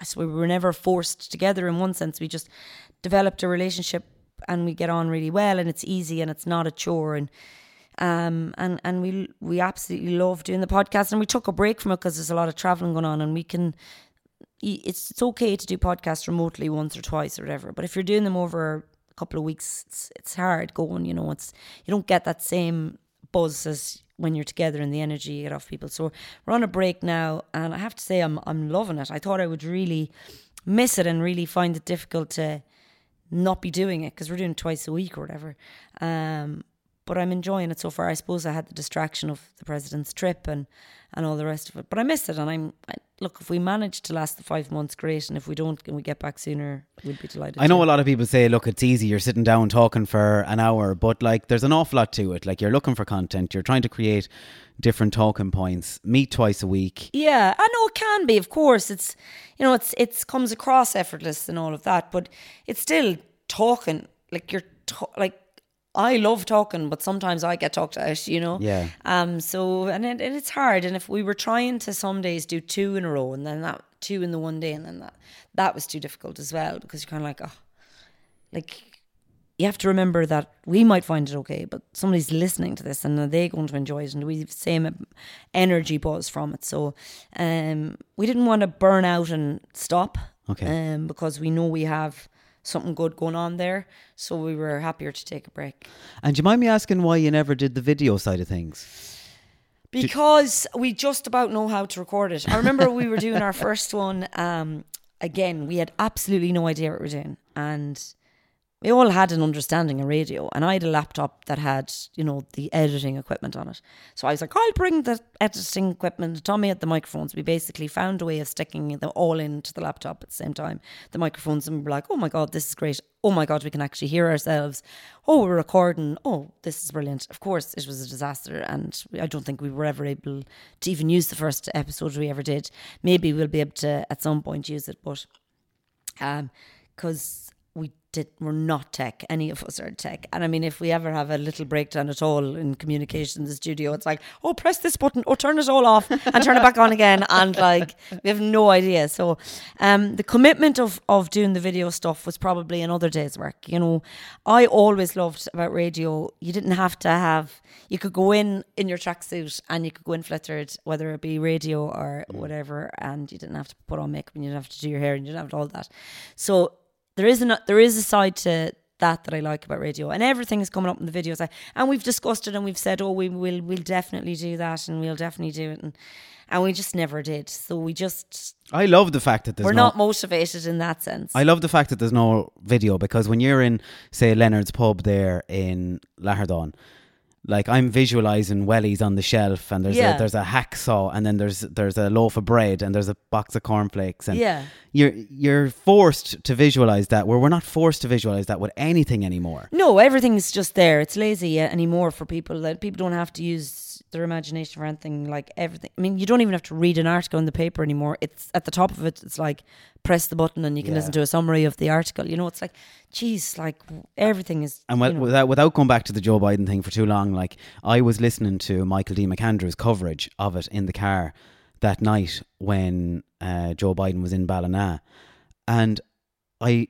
I we were never forced together in one sense we just developed a relationship and we get on really well and it's easy and it's not a chore and um and and we we absolutely love doing the podcast and we took a break from it because there's a lot of traveling going on and we can it's it's okay to do podcasts remotely once or twice or whatever. But if you're doing them over a couple of weeks, it's it's hard going. You know, it's you don't get that same buzz as when you're together and the energy you get off people. So we're on a break now, and I have to say I'm I'm loving it. I thought I would really miss it and really find it difficult to not be doing it because we're doing it twice a week or whatever. Um, but I'm enjoying it so far. I suppose I had the distraction of the president's trip and, and all the rest of it. But I miss it, and I'm I, look. If we manage to last the five months, great. And if we don't, and we get back sooner, we'd be delighted. I know to. a lot of people say, look, it's easy. You're sitting down talking for an hour, but like, there's an awful lot to it. Like, you're looking for content. You're trying to create different talking points. Meet twice a week. Yeah, I know it can be. Of course, it's you know it's it's comes across effortless and all of that, but it's still talking. Like you're like I love talking, but sometimes I get talked out. You know. Yeah. Um. So and it, and it's hard. And if we were trying to some days do two in a row, and then that two in the one day, and then that that was too difficult as well because you're kind of like oh, like you have to remember that we might find it okay, but somebody's listening to this and are they going to enjoy it? And we have the same energy buzz from it. So um, we didn't want to burn out and stop. Okay. Um, because we know we have something good going on there. So we were happier to take a break. And do you mind me asking why you never did the video side of things? Because we just about know how to record it. I remember we were doing our <laughs> first one. Um, again, we had absolutely no idea what we were doing, and we all had an understanding of radio. And I had a laptop that had, you know, the editing equipment on it. So I was like, I'll bring the editing equipment. Tommy had the microphones. We basically found a way of sticking them all into the laptop at the same time. The microphones, and we were like, oh my god, this is great. Oh my god, we can actually hear ourselves. Oh, we're recording. Oh, this is brilliant. Of course, it was a disaster, and I don't think we were ever able to even use the first episode we ever did. Maybe we'll be able to at some point use it, but um, because we did we're not tech. Any of us are tech, and I mean, if we ever have a little breakdown at all in communication in the studio, it's like, oh, press this button, or turn it all off and turn it back on again, and like we have no idea. So, um, the commitment of of doing the video stuff was probably another day's work. You know, I always loved about radio. You didn't have to have. You could go in in your tracksuit and you could go in flittered, whether it be radio or whatever, and you didn't have to put on makeup and you didn't have to do your hair and you didn't have to all that. So there is an, there is a side to that that I like about radio, and everything is coming up in the videos. I, and we've discussed it, and we've said, oh, we will we'll definitely do that, and we'll definitely do it, and and we just never did. So we just I love the fact that there's we're no. not motivated in that sense. I love the fact that there's no video because when you're in, say, Leonard's pub there in Lahardane, Like I'm visualizing wellies on the shelf, and there's Yeah. a there's a hacksaw, and then there's there's a loaf of bread, and there's a box of cornflakes, and Yeah. you're you're forced to visualize that. Where we're not forced to visualize that with anything anymore. No, everything's just there. It's lazy uh, anymore for people. That people don't have to use their imagination for anything. Like everything. I mean, you don't even have to read an article in the paper anymore. It's at the top of it. It's like press the button and you can Yeah. listen to a summary of the article. You know, it's like, geez, like everything is. And well, you know, without without going back to the Joe Biden thing for too long, like I was listening to Michael D. McAndrew's coverage of it in the car that night when uh, Joe Biden was in Ballina, and I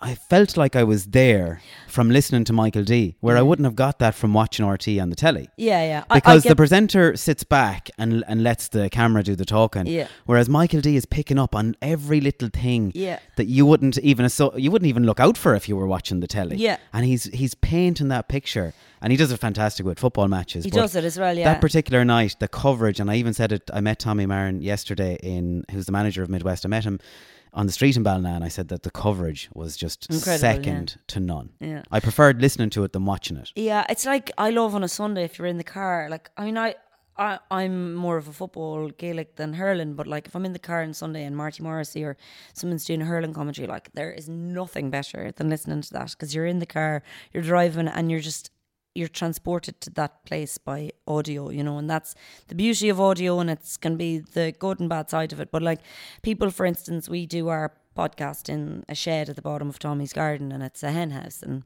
I felt like I was there from listening to Michael D, where I wouldn't have got that from watching RTÉ on the telly. yeah, yeah. I- I Because the get- presenter sits back and and lets the camera do the talking, Yeah. whereas Michael D is picking up on every little thing Yeah. that you wouldn't even asso- you wouldn't even look out for if you were watching the telly. Yeah. and he's he's painting that picture, and he does it fantastic with football matches. He but does it as well, yeah. That particular night, the coverage, and I even said it. I met Tommy Marren yesterday in who's the manager of Midwest. I met him on the street in Ballina, and I said that the coverage was just Incredible, second to none. Yeah. I preferred listening to it than watching it. Yeah, it's like I love on a Sunday if you're in the car. Like I mean, I, I I'm more of a football Gaelic than hurling, but like if I'm in the car on Sunday and Marty Morrissey or someone's doing a hurling commentary, like there is nothing better than listening to that because you're in the car, you're driving, and you're just you're transported to that place by audio, you know, and that's the beauty of audio, and it's can be the good and bad side of it. But like people, for instance, we do our podcast in a shed at the bottom of Tommy's garden, and it's a hen house, and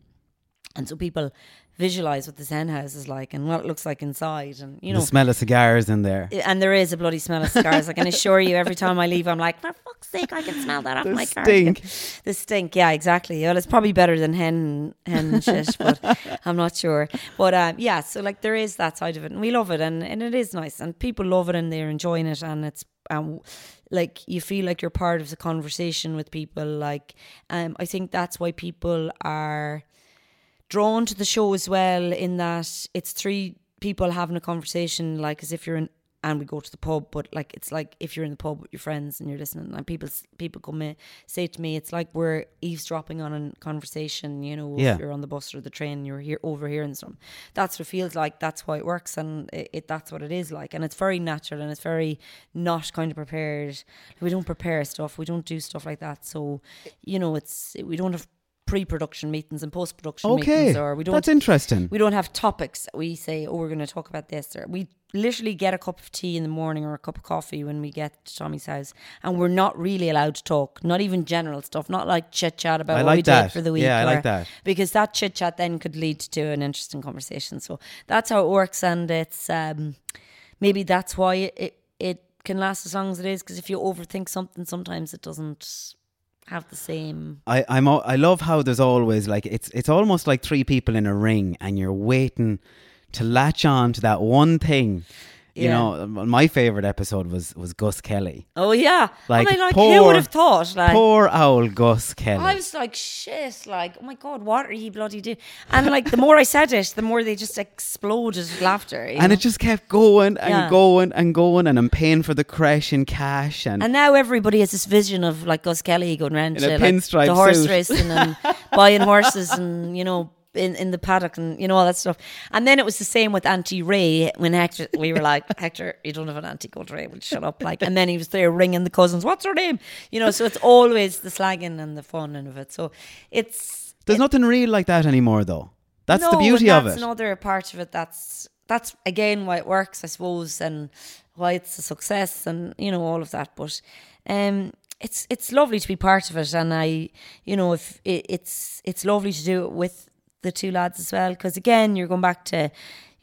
and so people visualize what this hen house is like and what it looks like inside, and you know. the smell of cigars in there. and there is a bloody smell of cigars. I can assure you, every time I leave, I'm like, for fuck's sake, I can smell that off The my car. The stink. <laughs> The stink, yeah, exactly. Well, it's probably better than hen hen <laughs> shit, but I'm not sure. But um, yeah, so like there is that side of it, and we love it, and, and it is nice, and people love it, and they're enjoying it, and it's um, like you feel like you're part of the conversation with people. Like, um, I think that's why people are drawn to the show as well in that it's three people having a conversation like as if you're in and we go to the pub but like it's like if you're in the pub with your friends and you're listening and people people come in say to me it's like we're eavesdropping on a conversation you know Yeah. if you're on the bus or the train you're here overhearing some. That's what it feels like. That's why it works and it, it that's what it is like and it's very natural and it's very not kind of prepared. We don't prepare stuff. We don't do stuff like that. So you know it's we don't have pre-production meetings and post-production Okay, meetings or we don't that's interesting. we don't have topics we say oh we're going to talk about this or we literally get a cup of tea in the morning or a cup of coffee when we get to Tommy's house and we're not really allowed to talk not even general stuff not like chit chat about I what like we that. did for the week Yeah, I like that. because that chit chat then could lead to an interesting conversation so that's how it works and it's um maybe that's why it it, it can last as long as it is because if you overthink something sometimes it doesn't have the same I I'm I love how there's always like it's it's almost like three people in a ring and you're waiting to latch on to that one thing. You Yeah. know, my favorite episode was was Gus Kelly. oh yeah oh Like, I mean like poor- who would have thought like Poor old Gus Kelly. I was like, shit, like, oh my God, what are you bloody doing? And like, the more I said it, the more they just exploded with laughter. and know? it just kept going and Yeah. going and going, and I'm paying for the crash in cash. And, And now everybody has this vision of like Gus Kelly going around In to a like, the horse suit. racing and buying horses and, you know, in, in the paddock and, you know, all that stuff. And then it was the same with Auntie Ray when Hector, we were like, <laughs> Hector, you don't have an auntie called Ray, you shut up? Like, and then he was there ringing the cousins, what's her name? You know, so it's always the slagging and the fun of it. So it's, there's nothing real like that anymore, though. That's the No, beauty and of that's it. another part of it. That's that's again why it works, I suppose, and why it's a success, and you know all of that. But um, it's it's lovely to be part of it, and I, you know, if it, it's it's lovely to do it with the two lads as well, because again, you're going back to.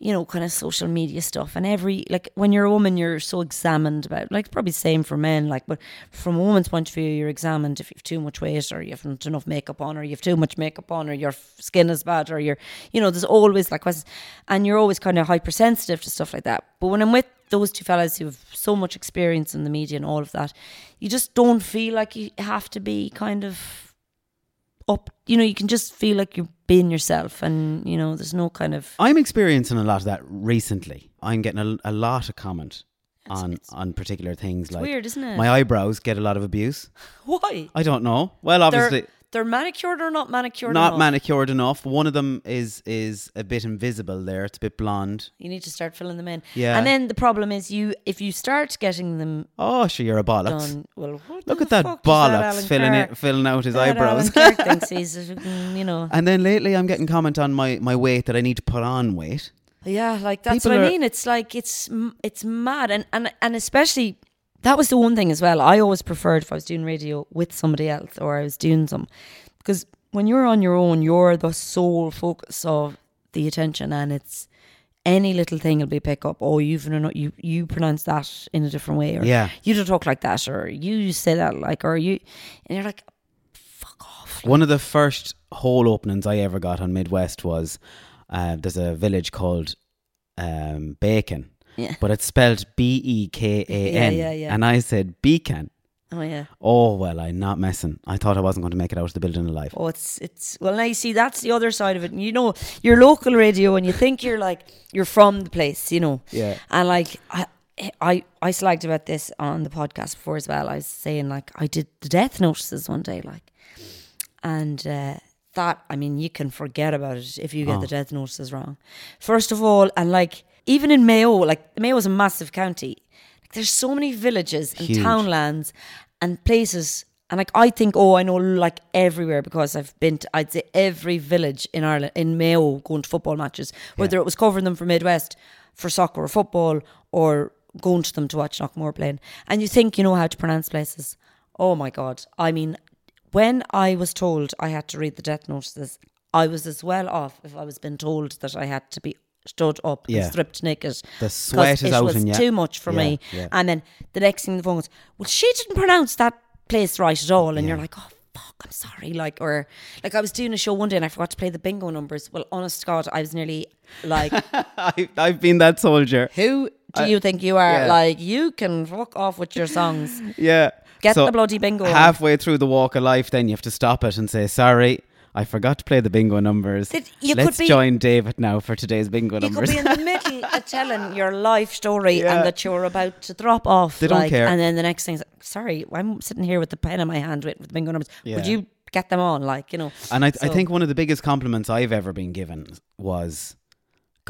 You know, kind of social media stuff, and every like when you're a woman, you're so examined about. Like probably same for men. Like, but from a woman's point of view, you're examined if you've too much weight, or you haven't enough makeup on, or you have too much makeup on, or your skin is bad, or you're, you know, there's always like questions, and you're always kind of hypersensitive to stuff like that. But when I'm with those two fellas who have so much experience in the media and all of that, you just don't feel like you have to be kind of up. You know, you can just feel like you're being yourself, and you know, there's no kind of I'm experiencing a lot of that recently. I'm getting a, a lot of comment on on particular things like weird, isn't it? my eyebrows get a lot of abuse. <laughs> why. I don't know. Well, obviously, They're, they're manicured or not manicured. not enough? manicured enough. One of them is is a bit invisible there. It's a bit blonde. You need to start filling them in. Yeah. And then the problem is you if you start getting them Oh, sure, you're a bollocks. done. Well, what Look at that bollocks Alan filling it, filling out his that eyebrows. Alan Clark thinks <laughs> he's, mm, you know. and then lately, I'm getting comment on my my weight that I need to put on weight. Yeah, like that's People what I mean. It's like it's it's mad, and and and especially that was the one thing as well. I always preferred if I was doing radio with somebody else or I was doing some, because when you're on your own, you're the sole focus of the attention, and it's any little thing will be pick up. Oh, you've you you pronounce that in a different way, or Yeah. you don't talk like that, or you say that like, or you, and you're like, fuck off. One of the first whole openings I ever got on Midwest was uh, there's a village called um, Bekan, Yeah. but it's spelled B E K A N, Yeah, yeah, yeah. and I said Beacon. Oh yeah. Oh well, I'm not messing. I thought I wasn't going to make it out of the building alive. Oh, it's it's well now you see that's the other side of it. And you know, your local radio and you think you're like you're from the place, you know. Yeah. And like I I I slagged about this on the podcast before as well. I was saying like I did the death notices one day, like and uh that I mean you can forget about it if you get Oh. the death notices wrong. First of all, and like even in Mayo, like Mayo is a massive county. Like there's so many villages and Huge. townlands and places. And like I think oh I know like everywhere because I've been to I'd say every village in Ireland in Mayo going to football matches whether it was covering them for Midwest for soccer or football or going to them to watch Knockmore playing. And you think you know how to pronounce places. Oh my god. I mean when I was told I had to read the death notices I was as well off if I was been told that I had to be stood up Yeah. and stripped naked The sweat is it out was in ya. too much for Yeah, me yeah. and then the next thing the phone goes, well, she didn't pronounce that place right at all. And you're like, oh, fuck, I'm sorry. Like, or like I was doing a show one day and I forgot to play the bingo numbers. Well, honest God, I was nearly like, <laughs> I, I've been that soldier. who do you think you are? yeah. Like, you can fuck off with your songs. <laughs> Yeah. Get the bloody bingo on. Halfway through the walk of life, then you have to stop it and say, "Sorry, I forgot to play the bingo numbers. You could Let's be- join David now for today's bingo You numbers." You could be in the middle <laughs> of telling your life story Yeah. and that you're about to drop off. They don't care. And then the next thing is, sorry, I'm sitting here with the pen in my hand with, with bingo numbers. Would you get them on? Like, you know. and I, I So- think one of the biggest compliments I've ever been given was,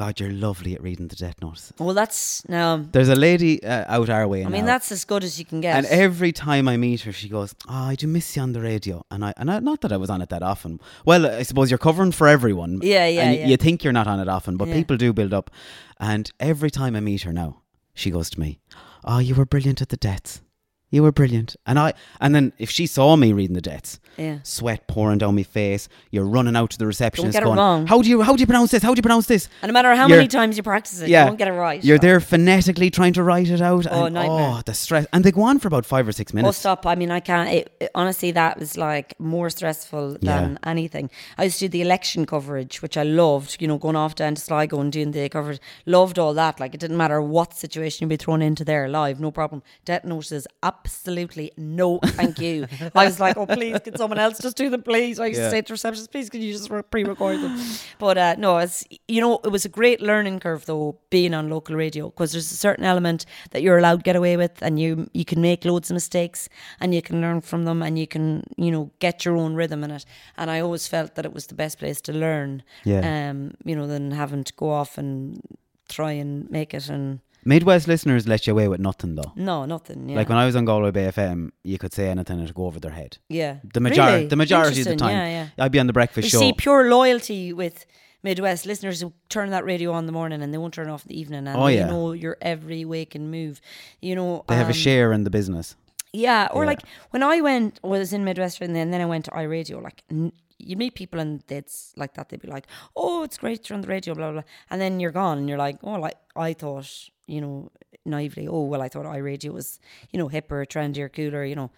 "God, you're lovely at reading the death notices." Well, that's now. There's a lady uh, out our way I mean, now, that's as good as you can get. And every time I meet her, she goes, "Oh, I do miss you on the radio." And I, and I, not that I was on it that often. Well, I suppose you're covering for everyone. Yeah, yeah, And yeah. you think you're not on it often, but Yeah. people do build up. And every time I meet her now, she goes to me, "Oh, you were brilliant at the deaths. You were brilliant." And I, and then if she saw me reading the deaths, Yeah. sweat pouring down my face, you're running out to the receptionist, don't get it wrong. "How do you, how do you pronounce this? How do you pronounce this?" And no matter how You're- many times you practice it, yeah, you won't get it right. You're there phonetically trying to write it out. Oh, and, oh, nightmare. Oh, the stress, and they go on for about five or six oh, minutes. stop. I mean, I can't. It, it- honestly, that was like more stressful than Yeah. anything. I used to do the election coverage, which I loved, you know, going off down to Sligo and doing the coverage. Loved all that. Like, it didn't matter what situation you'd be thrown into there live, no problem. Death notices, absolutely no, thank you. I was like, oh, please, can someone else just do them, please? I used Yeah. to say to receptionist, please, can you just pre record them? But uh, no, it's, you know, it was a great learning curve, though, being on local radio, because there's a certain element that you're allowed to get away with, and you you can make loads of mistakes, and you can learn from them, and you can, you know, get your own rhythm in it. And I always felt that it was the best place to learn, Yeah. um, you know, than having to go off and try and make it and Midwest listeners let you away with nothing though. no, nothing. Yeah. Like when I was on Galway Bay FM, you could say anything and it'd go over their head. yeah. The majority, Really? the majority of the time, Yeah, yeah. I'd be on the breakfast You show. see pure loyalty with Midwest listeners who turn that radio on in the morning and they won't turn it off in the evening and Oh, they yeah. know your every wake and move. You know, they have a um, share in the business. Yeah, or Yeah. like when I went was in Midwest and then then I went to iRadio. Like n- you meet people and it's like that. They'd be like, "Oh, it's great you're on the radio," blah blah, blah. and then you're gone and you're like, "Oh, like I thought, you know, naively, oh well, I thought iRadio was, you know, hipper, trendier, cooler, you know."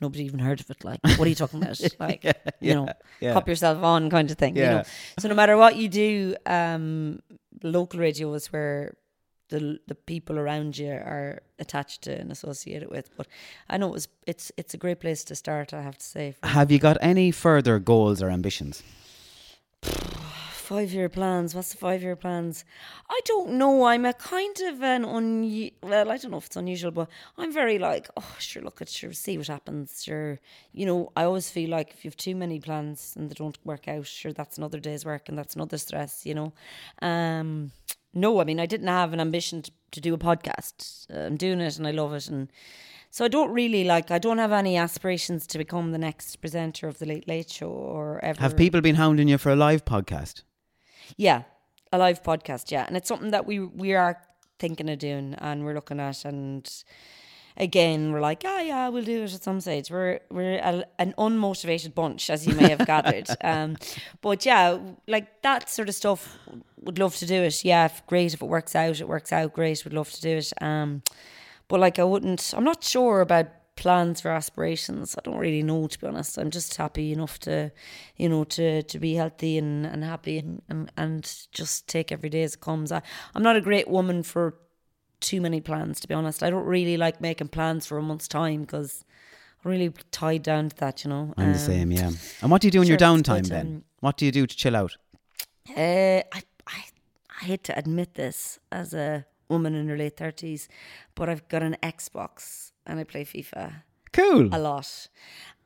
Nobody even heard of it. Like, what are you talking about? <laughs> Like, you know, yeah. pop yourself on kind of thing. You know, so no matter what you do, um, local radio is where the the people around you are attached to and associated with. But I know it was it's it's a great place to start. I have to say. Have you got any further goals or ambitions? <sighs> Five year plans. What's the five year plans? I don't know. I'm a kind of an un. Well, I don't know if it's unusual, but I'm very like, oh, sure, look at sure, see what happens. Sure, you know, I always feel like if you have too many plans and they don't work out, sure, that's another day's work and that's another stress. You know, um, no, I mean, I didn't have an ambition to, to do a podcast. Uh, I'm doing it and I love it, and so I don't really like. I don't have any aspirations to become the next presenter of the Late Late Show or ever. Have people been hounding you for a live podcast? Yeah, a live podcast. Yeah, and it's something that we we are thinking of doing, and we're looking at, and again, we're like, yeah, yeah, we'll do it at some stage. We're we're a, an unmotivated bunch, as you may have gathered. <laughs> Um, but yeah, like that sort of stuff. Would love to do it. Yeah, if, great if it works out. It works out great. Would love to do it. Um, but like I wouldn't. I'm not sure about plans for aspirations. I don't really know to be honest. I'm just happy enough to, you know, to to be healthy and, and happy and, and, and just take every day as it comes. I, I'm not a great woman for too many plans to be honest. I don't really like making plans for a month's time because I'm really tied down to that, you know. I'm the Um, same, yeah. And what do you do in your sure, downtime then? um, What do you do to chill out? Uh, I, I, I hate to admit this as a woman in her late thirties, but I've got an Xbox and I play FIFA Cool. a lot.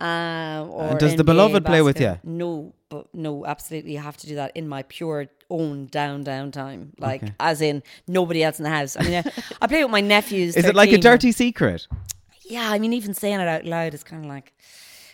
Um, or does the beloved play with you? No, but no, absolutely, you have to do that in my pure own down down time, like as in nobody else in the house. I mean, I, I play with my nephews. <laughs> Is it like a dirty secret? Yeah, I mean, even saying it out loud is kind of like,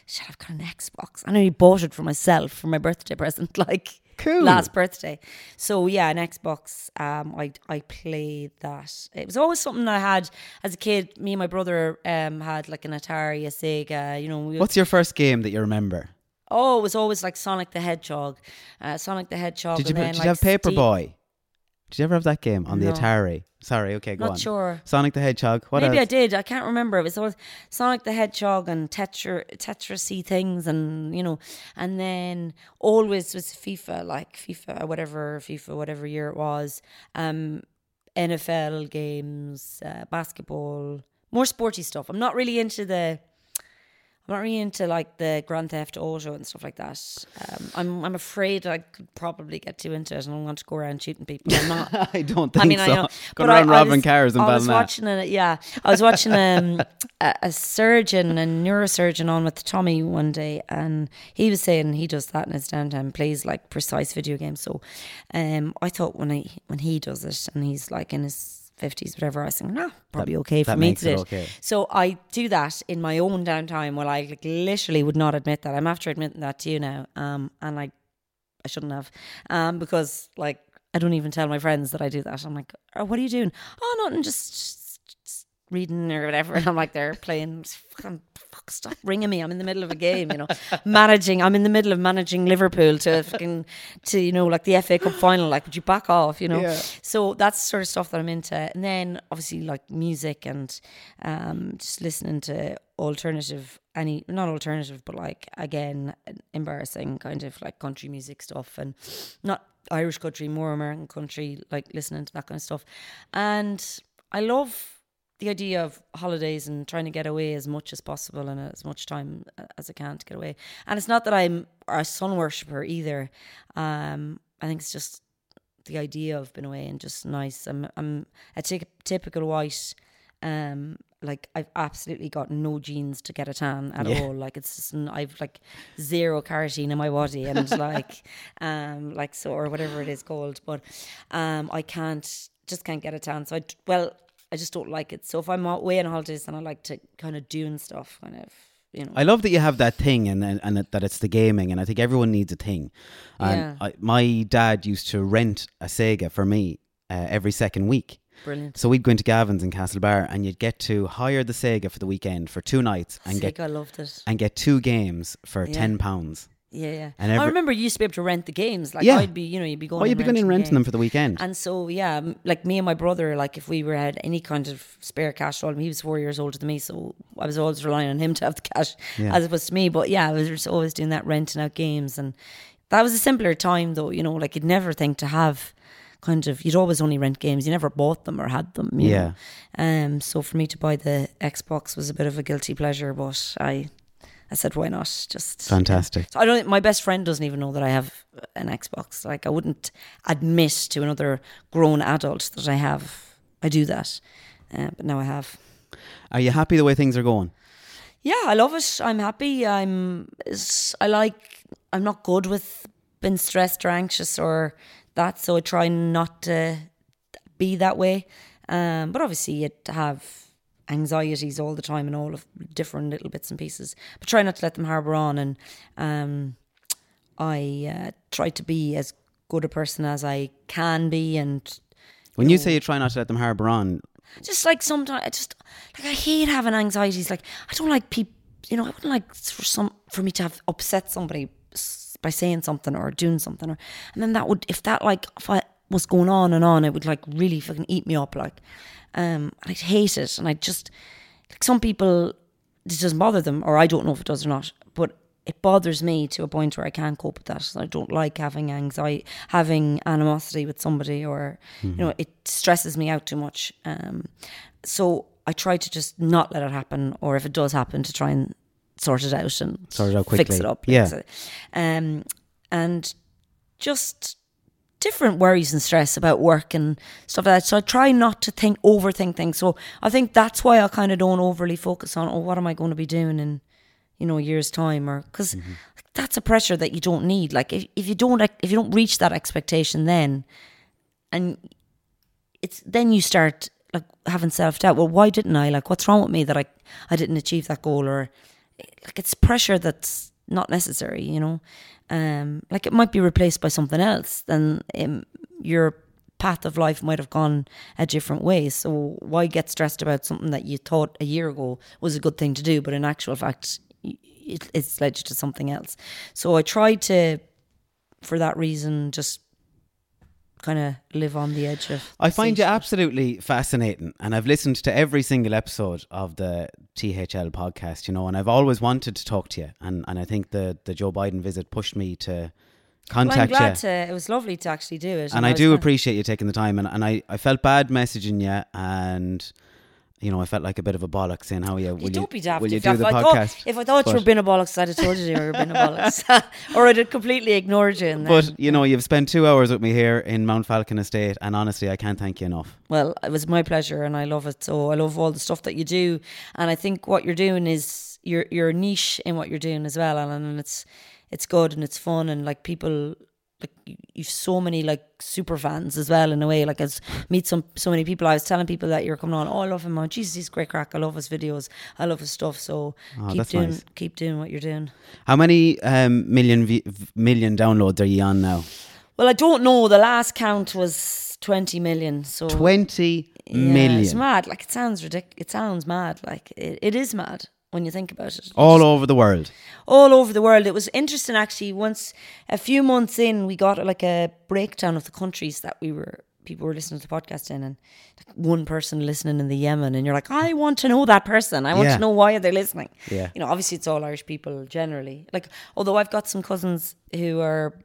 shit, I've got an Xbox. I know only bought it for myself for my birthday <laughs> present, like Cool. last birthday. So yeah, an Xbox. Um, I I played that. It was always something I had as a kid. Me and my brother um had like an Atari, a Sega. You know, we, What's your first game that you remember? oh, it was always like Sonic the Hedgehog, uh, Sonic the Hedgehog. Did you, and did then, you like, have Paperboy? Did you ever have that game on the No. Atari? Sorry, okay, go on. Not on. sure. Sonic the Hedgehog. What Maybe I else? did. I can't remember. It was always Sonic the Hedgehog and Tetra Tetrisy things, and you know, and then always was FIFA, like FIFA, whatever FIFA, whatever year it was. Um, NFL games, uh, basketball, more sporty stuff. I'm not really into the. I'm not really into like the Grand Theft Auto and stuff like that. Um, I'm I'm afraid I could probably get too into it and I want to go around shooting people. I'm not. <laughs> I don't think I mean, so. I know. But around I, I robbing was, cars in I was watching a yeah, I was watching um, <laughs> a, a surgeon, a neurosurgeon, on with Tommy one day, and he was saying he does that in his downtime, plays like precise video games. So, um, I thought when I when he does it, and he's like in his fifties, whatever, I was thinking, no, probably okay for that me to do okay. So I do that in my own downtime. Well, I like literally would not admit that. I'm after admitting that to you now, um, and I I shouldn't have, um, because like I don't even tell my friends that I do that. I'm like, oh, what are you doing? Oh, nothing, just, just reading or whatever. And I'm like, they're playing. Fucking, fuck, stop ringing me. I'm in the middle of a game, you know, managing. I'm in the middle of managing Liverpool to fucking to you know like the FA Cup final. Like, would you back off? You know. Yeah. So that's sort of stuff that I'm into. And then obviously like music and um, just listening to alternative, any not alternative, but like again embarrassing kind of like country music stuff and not Irish country, more American country, like listening to that kind of stuff. And I love the idea of holidays and trying to get away as much as possible and as much time as I can to get away. And it's not that I'm a sun worshipper either. Um, I think it's just the idea of being away and just nice. I'm I'm a typical white. Um, like I've absolutely got no genes to get a tan at Yeah. all. Like it's just I've like zero carotene in my body and <laughs> like um like so or whatever it is called. But um I can't just can't get a tan. So I well I just don't like it. So if I'm away on holidays, then I like to kind of do and stuff, kind of you know. I love that you have that thing and and, and that it's the gaming, and I think everyone needs a thing. And Yeah. I, my dad used to rent a Sega for me uh, every second week. Brilliant. So we'd go into Gavin's in Castlebar, and you'd get to hire the Sega for the weekend for two nights and Sick, get I loved it. and get two games for Yeah. ten pounds. Yeah, yeah. And I remember you used to be able to rent the games. Like Yeah. I'd be, you know, you'd be going. Oh, you'd be going and renting renting them for the weekend. And so, yeah, like me and my brother, like if we were had any kind of spare cash, all he was four years older than me, so I was always relying on him to have the cash Yeah. as opposed to me. But yeah, I was just always doing that renting out games, and that was a simpler time, though. You know, like you'd never think to have kind of you'd always only rent games. You never bought them or had them. Yeah. Know? Um. So for me to buy the Xbox was a bit of a guilty pleasure, but I. I said, why not? Just Fantastic. So I don't. My best friend doesn't even know that I have an Xbox. Like I wouldn't admit to another grown adult that I have. I do that, uh, but now I have. Are you happy the way things are going? Yeah, I love it. I'm happy. I'm. I like. I'm not good with being stressed or anxious or that, so I try not to be that way. Um, but obviously, you have anxieties all the time and all of different little bits and pieces. But try not to let them harbour on. And um, I uh, try to be as good a person as I can be, and When you say you try not to let them harbour on, just like sometimes I just like I hate having anxieties. Like I don't like people. You know, I wouldn't like for some for me to have upset somebody by saying something or doing something, or and then that would if that like if I was going on and on, it would like really fucking eat me up. Like, um, and I'd hate it, and I just like some people it doesn't bother them, or I don't know if it does or not, but it bothers me to a point where I can't cope with that. I don't like having anxiety, having animosity with somebody, or you know, it stresses me out too much. Um, so I try to just not let it happen, or if it does happen, to try and sort it out and Sort it out fix quickly. it up. Yeah. Um, and just different worries and stress about work and stuff like that. So I try not to think, overthink things. So I think that's why I kind of don't overly focus on, oh, what am I going to be doing in, you know, a year's time, or because mm-hmm. that's a pressure that you don't need. Like if if you don't if you don't reach that expectation, then, and it's then you start like having self doubt. Well, why didn't I? Like, what's wrong with me that I I didn't achieve that goal? Or like it's pressure that's not necessary. You know, um, like it might be replaced by something else. Then um, your path of life might have gone a different way. So why get stressed about something that you thought a year ago was a good thing to do, but in actual fact, it, it's led you to something else. So I try to, for that reason, just kind of live on the edge of. I find you absolutely fascinating, and I've listened to every single episode of the THL podcast, you know, and I've always wanted to talk to you, and, and I think the the Joe Biden visit pushed me to Well, contact I'm glad you. to. It was lovely to actually do it, and I was do glad- appreciate you taking the time, and, and I, I felt bad messaging you, and you know I felt like a bit of a bollock saying how you will You don't be daft. will you if, do if the I podcast? Thought, if I thought you were being a bollocks, I'd have told you you were being a bollocks, <laughs> or I'd have completely ignored you. And then, But you know, you've spent two hours with me here in Mount Falcon Estate, and honestly, I can't thank you enough. well, it was my pleasure, and I love it. So I love all the stuff that you do, and I think what you're doing is you're you're niche in what you're doing as well, Alan, and it's it's good and it's fun, and like people. Like you- you've so many like super fans as well in a way. Like I meet some so many people. I was telling people that you're coming on. Oh, I love him. Oh, Jesus, he's great crack. I love his videos. I love his stuff. So Oh, keep doing nice. keep doing what you're doing. How many um, million v- million downloads are you on now? Well, I don't know. The last count was 20 million. So Twenty Yeah, million, It's mad. Like it sounds ridiculous. It sounds mad. Like it, it is mad when you think about it. all over the world. all over the world. It was interesting actually. Once a few months in, we got like a breakdown of the countries that we were people were listening to the podcast in, and like one person listening in the Yemen, and you're like, I want to know that person. I want Yeah. to know why are they listening. Yeah. you know, obviously it's all Irish people generally. Like, although I've got some cousins who are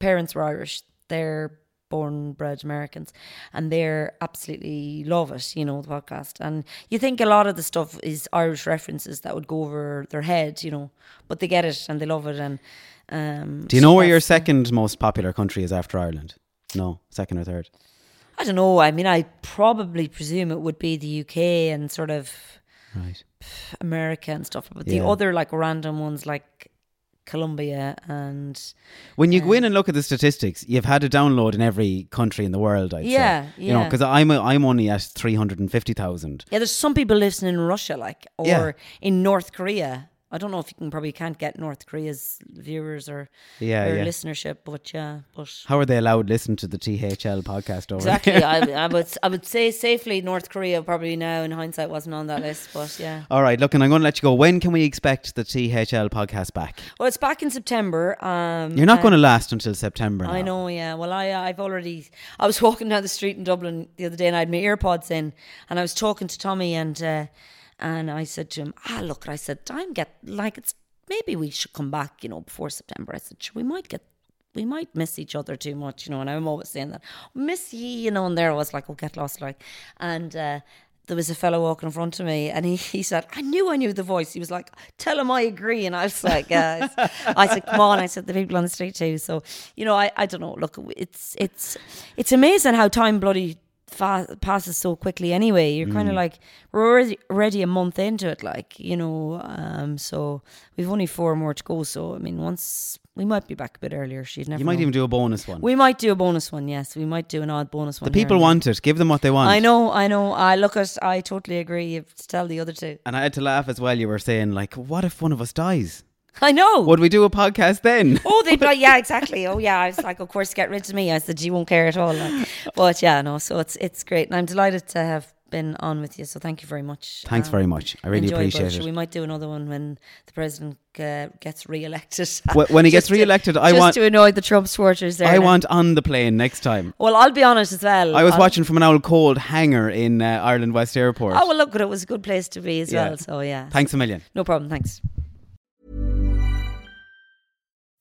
parents were Irish, they're born bred Americans, and they're absolutely love it. You know the podcast, and you think a lot of the stuff is Irish references that would go over their head, you know, but they get it and they love it. And um, Do you so know where your second most popular country is after Ireland? No, second or third. I don't know. I mean, I probably presume it would be the UK and sort of Right. America and stuff, but Yeah. the other like random ones like Colombia and When you go uh, in and look at the statistics, you've had a download in every country in the world. I'd Yeah, say. You know, because I'm a, I'm only at three hundred and fifty thousand. Yeah, there's some people listening in Russia, like, or Yeah. in North Korea. I don't know if you can probably can't get North Korea's viewers or Yeah, or yeah. listenership, but yeah, but How are they allowed to listen to the THL podcast over exactly. I, I <laughs> would I would say safely North Korea probably now in hindsight wasn't on that list, but yeah. All right, look, and I'm going to let you go. When can we expect the THL podcast back? Well, it's back in September. Um, You're not going to last until September. I know, yeah. Well, I I've already. I was <laughs> walking down the street in Dublin the other day, and I had my earpods in, and I was talking to Tommy, and uh, and I said to him, "Ah, look," I said, "I'm get like it's maybe we should come back, you know, before September." I said, "Sure, "We might get." We might miss each other too much, you know, and I'm always saying that miss ye, you know. And there I was like, "Oh, get lost," like, and uh, there was a fellow walking in front of me, and he, he said, "I knew I knew the voice." He was like, "Tell him I agree," and I was like, "Yeah." I said, "Come on!" I said, "The people on the street too." So you know, I, I don't know. Look, it's it's it's amazing how time bloody fa- passes so quickly. Anyway, you're kind of like we're already already a month into it, like you know. Um, so we've only four more to go. So I mean, once we might be back a bit earlier. She'd never. You might know. even do a bonus one. We might do a bonus one. Yes, we might do an odd bonus one. The people want it. Give them what they want. I know, I know. I look at. I totally agree. You have to tell the other two. And I had to laugh as well. You were saying like, what if one of us dies? <laughs> I know. Would we do a podcast then? Oh, they'd be like, yeah, exactly. Oh, yeah. I was like, of course, get rid of me. I said, you won't care at all. Like, but yeah, no. So it's it's great, and I'm delighted to have been on with you. So thank you very much. Thanks very much. I really enjoyable. appreciate it. We might do another one when the president uh, gets re-elected. Wh- when he <laughs> gets to- re-elected, I just want- to annoy the Trump supporters. There I now. want on the plane next time. Well, I'll be honest as well. I was I'll- watching from an old cold hangar in uh, Ireland West Airport. Oh well, look, it was a good place to be as Yeah. well. So yeah. Thanks a million. No problem. Thanks.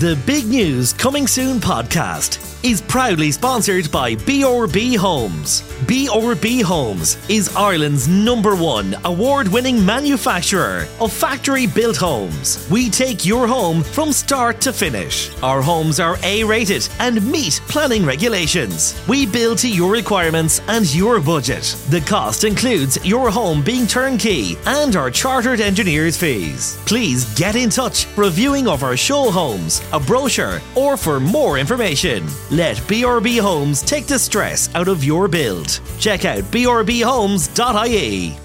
The Big News Coming Soon podcast is proudly sponsored by BRB Homes. BRB Homes is Ireland's number one award winning manufacturer of factory built homes. We take your home from start to finish. Our homes are A rated and meet planning regulations. We build to your requirements and your budget. The cost includes your home being turnkey and our chartered engineers' fees. Please get in touch reviewing of our show homes, a brochure, or for more information. Let BRB Homes take the stress out of your build. Check out brbhomes.ie.